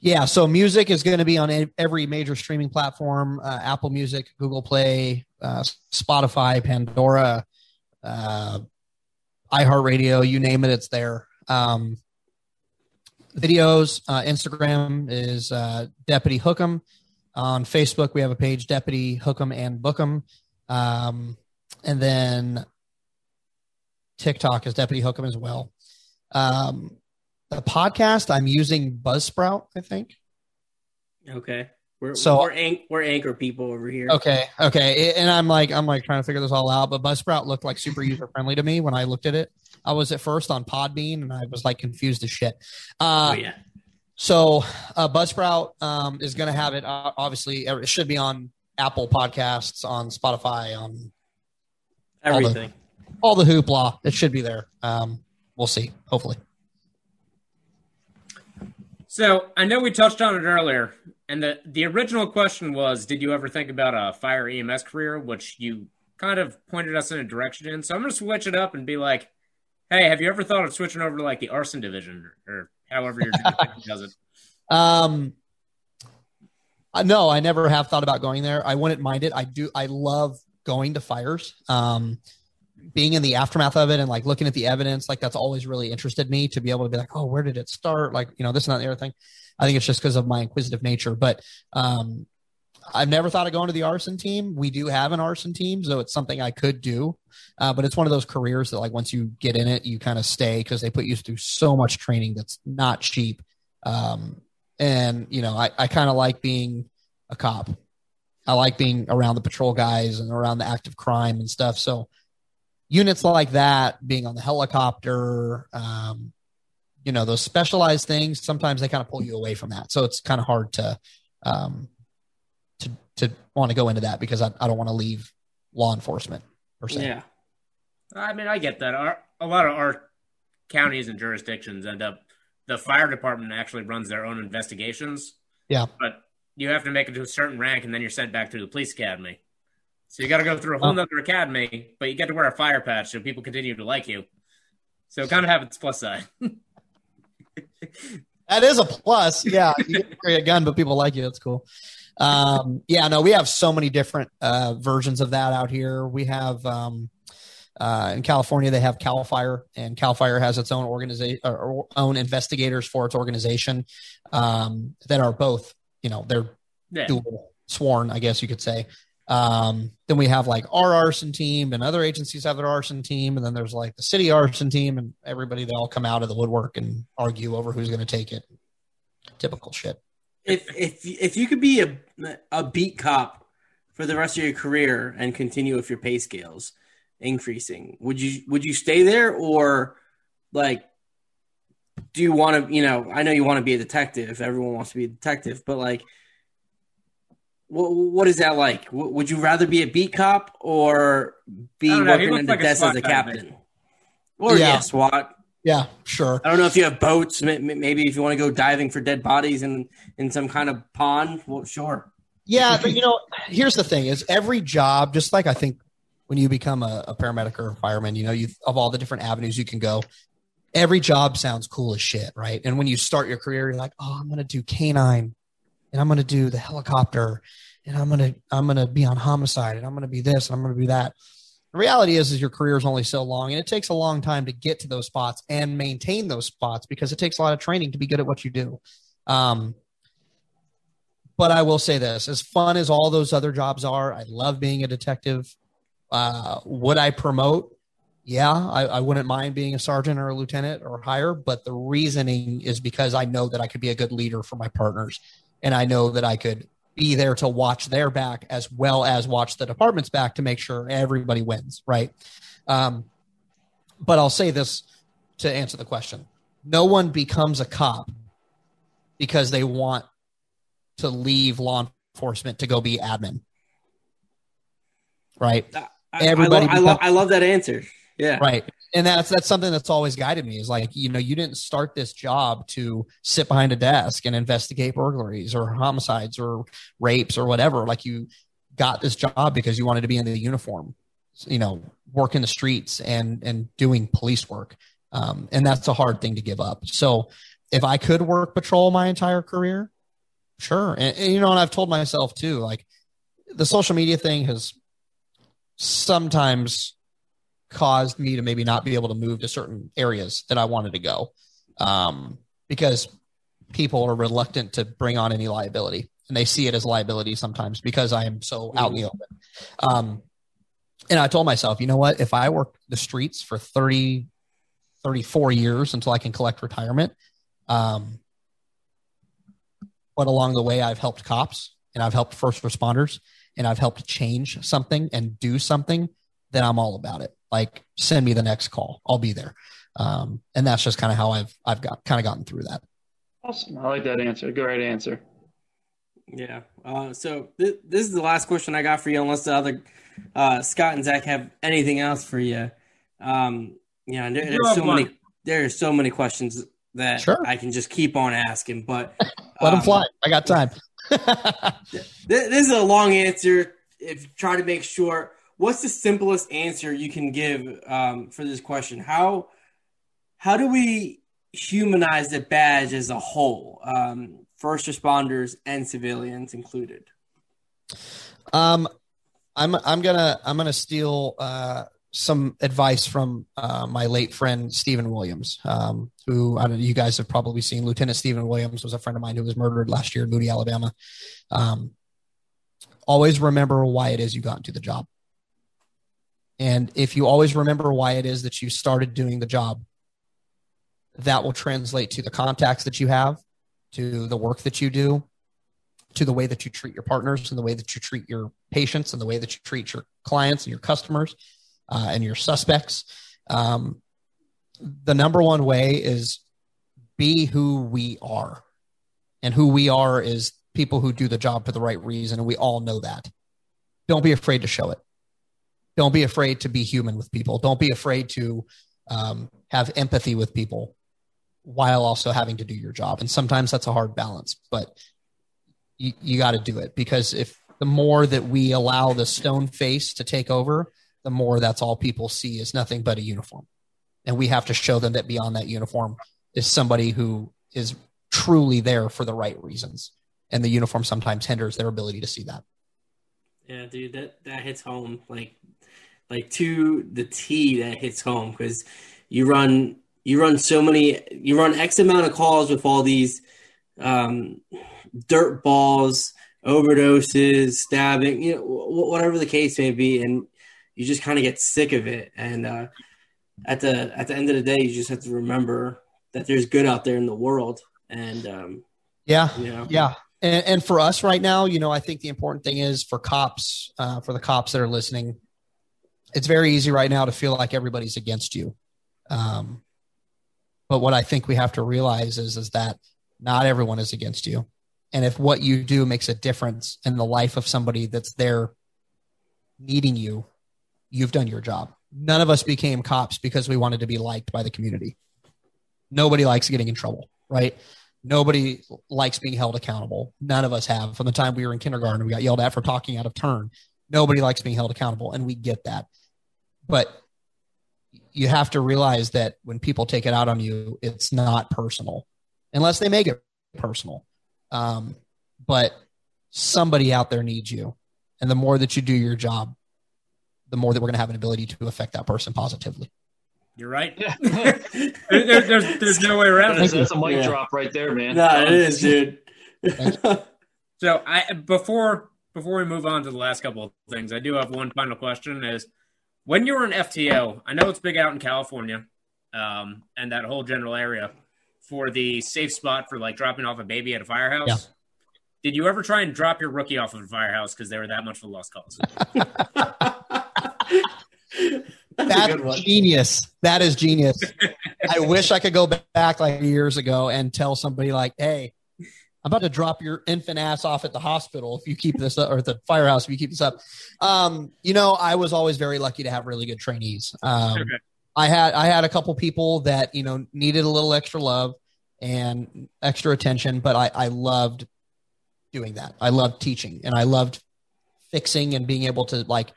Yeah, so music is going to be on every major streaming platform: uh, Apple Music, Google Play, uh, Spotify, Pandora, uh, iHeartRadio. You name it, it's there. Um, videos, uh, Instagram is uh, Deputy Hook'em. On Facebook, we have a page Deputy Hook'em and Book'em, um, and then TikTok is Deputy Hook'em as well. Um, the podcast I'm using Buzzsprout, I think. Okay, we're So- we're, anch- we're anchor people over here. Okay, okay, and I'm like I'm like trying to figure this all out, but Buzzsprout looked like super user friendly to me when I looked at it. I was at first on Podbean and I was like confused as shit. Uh, Oh yeah, So uh, Buzzsprout um, is going to have it. Uh, obviously, it should be on Apple Podcasts, on Spotify, on all the- everything. all the hoopla. It should be there. Um, we'll see. Hopefully. So I know we touched on it earlier, and the the original question was, did you ever think about a fire EMS career? Which you kind of pointed us in a direction in. So I'm going to switch it up and be like, hey, have you ever thought of switching over to like the arson division or, however your jurisdiction does it? Um, uh, no, I never have thought about going there. I wouldn't mind it. I do. I love going to fires. Um, being in the aftermath of it and like looking at the evidence, like that's always really interested me to be able to be like, oh, where did it start? Like, you know, this and that, the other thing. I think it's just because of my inquisitive nature. But um, I've never thought of going to the arson team. We do have an arson team, so it's something I could do. Uh, but it's one of those careers that, like, once you get in it, you kind of stay because they put you through so much training that's not cheap. Um, and you know, I, I kind of like being a cop. I like being around the patrol guys and around the active crime and stuff. So units like that, being on the helicopter, um, you know, those specialized things, sometimes they kind of pull you away from that. So it's kind of hard to, um, to, to want to go into that because I, I don't want to leave law enforcement per se. Yeah. I mean, I get that. Our, a lot of our counties and jurisdictions end up, the fire department actually runs their own investigations. Yeah. But you have to make it to a certain rank and then you're sent back to the police academy. So you got to go through a whole other academy, but you get to wear a fire patch so people continue to like you. So kind of have its plus side. that is a plus. Yeah, you get to carry a gun, but people like you. That's cool. Um, yeah, no, we have so many different uh, versions of that out here. We have um, uh, in California, they have Cal Fire, and Cal Fire has its own organization, or own investigators for its organization um, that are both, you know, they're yeah. dual sworn, I guess you could say. Um, then we have like our arson team, and other agencies have their arson team, and then there's like the city arson team, and everybody they all come out of the woodwork and argue over who's going to take it. Typical shit. If if if you could be a a beat cop for the rest of your career and continue with your pay scales increasing, would you would you stay there or like do you want to you know I know you want to be a detective everyone wants to be a detective but like what, what is that like? would you rather be a beat cop or be working in the like desk as a captain? Or yeah. yeah, SWAT. Yeah, sure. I don't know if you have boats. Maybe if you want to go diving for dead bodies in in some kind of pond. Well, sure. Yeah, but you know, here's the thing: is every job, just like I think when you become a, a paramedic or a fireman, you know, you of all the different avenues you can go. Every job sounds cool as shit, right? And when you start your career, you're like, oh, I'm going to do canine and I'm going to do the helicopter and I'm going to I'm going to be on homicide and I'm going to be this and I'm going to be that. The reality is is your career is only so long and it takes a long time to get to those spots and maintain those spots because it takes a lot of training to be good at what you do. Um, but I will say this, as fun as all those other jobs are, I love being a detective. Uh, would I promote? Yeah, I, I, wouldn't mind being a sergeant or a lieutenant or higher, but the reasoning is because I know that I could be a good leader for my partners and I know that I could be there to watch their back as well as watch the department's back to make sure everybody wins, right? Um, but I'll say this to answer the question no one becomes a cop because they want to leave law enforcement to go be admin. Right? I, Everybody I, lo- becomes, I, lo- I love that answer. Yeah. Right and that's that's something that's always guided me is like you know you didn't start this job to sit behind a desk and investigate burglaries or homicides or rapes or whatever. Like you got this job because you wanted to be in the uniform you know work in the streets and and doing police work. Um, and that's a hard thing to give up. So if i could work patrol my entire career sure. And, and you know and i've told myself too like the social media thing has sometimes caused me to maybe not be able to move to certain areas that I wanted to go um, because people are reluctant to bring on any liability and they see it as liability sometimes because I am so out in the open. Um, and I told myself, you know what? If I work the streets for 30, 34 years until I can collect retirement, um, but along the way, I've helped cops and I've helped first responders and I've helped change something and do something, then I'm all about it like send me the next call. I'll be there. Um, and that's just kind of how I've I've got kind of gotten through that. Awesome. I like that answer. Great answer. Yeah. Uh, so th- this is the last question I got for you, unless the other uh, Scott and Zach have anything else for you. Um, yeah, there, there's so many. There are so many questions that sure. I can just keep on asking, but let um, them fly. I got time. this is a long answer. If you try to make sure what's the simplest answer you can give um, for this question? How how do we humanize the badge as a whole, um, first responders and civilians included? Um, I'm I'm gonna I'm gonna steal uh, some advice from uh, my late friend Stephen Williams, um, who I don't know, you guys have probably seen. Lieutenant Stephen Williams was a friend of mine who was murdered last year in Moody, Alabama. Um, always remember why it is you got into the job. And if you always remember why it is that you started doing the job, that will translate to the contacts that you have, to the work that you do, to the way that you treat your partners and the way that you treat your patients and the way that you treat your clients and your customers uh, and your suspects. Um, the number one way is be who we are. And who we are is people who do the job for the right reason. And we all know that. Don't be afraid to show it. Don't be afraid to be human with people. Don't be afraid to um, have empathy with people while also having to do your job. And sometimes that's a hard balance, but you, you got to do it because if the more that we allow the stone face to take over, the more that's all people see is nothing but a uniform. And we have to show them that beyond that uniform is somebody who is truly there for the right reasons. And the uniform sometimes hinders their ability to see that. Yeah, dude, that, that hits home like like to the T that hits home because you run you run so many you run X amount of calls with all these um, dirt balls, overdoses, stabbing, you know, whatever the case may be, and you just kind of get sick of it. And uh, at the at the end of the day, you just have to remember that there's good out there in the world. And um, yeah, you know. yeah. And, and, for us right now, you know, I think the important thing is for cops, uh, for the cops that are listening, it's very easy right now to feel like everybody's against you. Um, but what I think we have to realize is is that not everyone is against you. And if what you do makes a difference in the life of somebody that's there needing you, you've done your job. None of us became cops because we wanted to be liked by the community. Nobody likes getting in trouble, right? Nobody likes being held accountable. None of us have. From the time we were in kindergarten, we got yelled at for talking out of turn. Nobody likes being held accountable, and we get that. But you have to realize that when people take it out on you, it's not personal, unless they make it personal. Um, but somebody out there needs you. And the more that you do your job, the more that we're going to have an ability to affect that person positively. You're right. Yeah. there, there's, there's no way around it. That's a mic yeah. drop right there, man. No, it is, dude. so I before before we move on to the last couple of things, I do have one final question: Is when you were an FTO, I know it's big out in California, um, and that whole general area for the safe spot for like dropping off a baby at a firehouse. Yeah. Did you ever try and drop your rookie off of a firehouse because they were that much of a lost cause? That's, That's genius. That is genius. I wish I could go back like years ago and tell somebody like, "Hey, about to drop your infant ass off at the hospital if you keep this up, or the firehouse if you keep this up." Um, you know, I was always very lucky to have really good trainees. Um, okay. I had I had a couple people that you know needed a little extra love and extra attention, but I, I loved doing that. I loved teaching and I loved fixing and being able to like,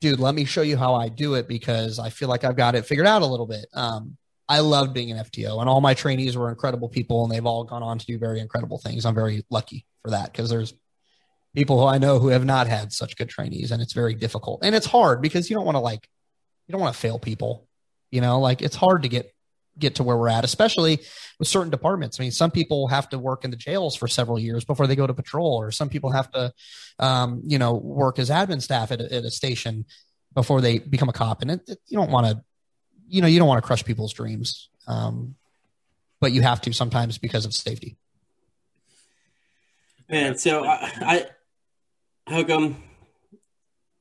dude, let me show you how I do it because I feel like I've got it figured out a little bit. Um, I loved being an FTO and all my trainees were incredible people and they've all gone on to do very incredible things. I'm very lucky for that because there's people who I know who have not had such good trainees and it's very difficult and it's hard because you don't want to like, you don't want to fail people. You know, like it's hard to get get to where we're at, especially with certain departments. I mean, some people have to work in the jails for several years before they go to patrol, or some people have to, um, you know, work as admin staff at a, at a station before they become a cop. And it, it, you don't want to, you know, you don't want to crush people's dreams, um, but you have to sometimes because of safety. Man, so I, I Hook'em,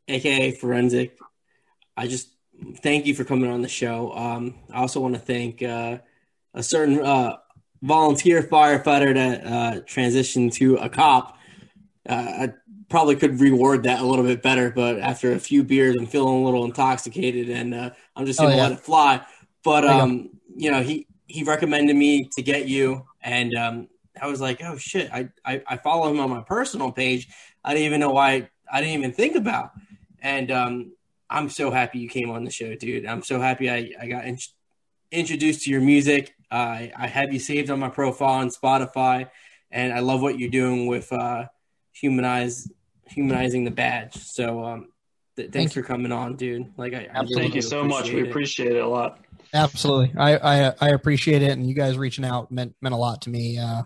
aka Forensic, I just thank you for coming on the show. Um, I also want to thank uh, a certain uh, volunteer firefighter that uh, transitioned to a cop. Uh, probably could reward that a little bit better, but after a few beers, I'm feeling a little intoxicated, and uh, I'm just gonna oh, yeah. let it fly. But um, you know, he he recommended me to get you, and um, I was like, oh shit, I, I I follow him on my personal page. I didn't even know why I didn't even think about, and um, I'm so happy you came on the show, dude. I'm so happy I, I got in, introduced to your music. Uh, I have you saved on my profile on Spotify, and I love what you're doing with uh, humanize humanizing the badge. So um, th- thanks Thank for coming on, dude. Like, I, I really Thank you so much. We it. appreciate it a lot. Absolutely. I, I I appreciate it, and you guys reaching out meant meant a lot to me uh,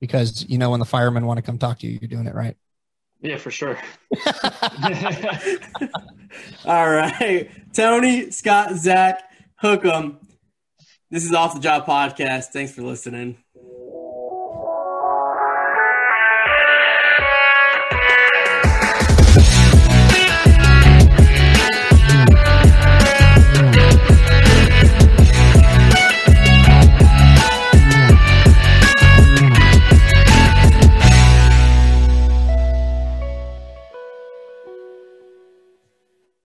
because you know when the firemen want to come talk to you, you're doing it right. Yeah, for sure. All right, Tony, Scott, Zach, hook 'em. This is off the job podcast. Thanks for listening.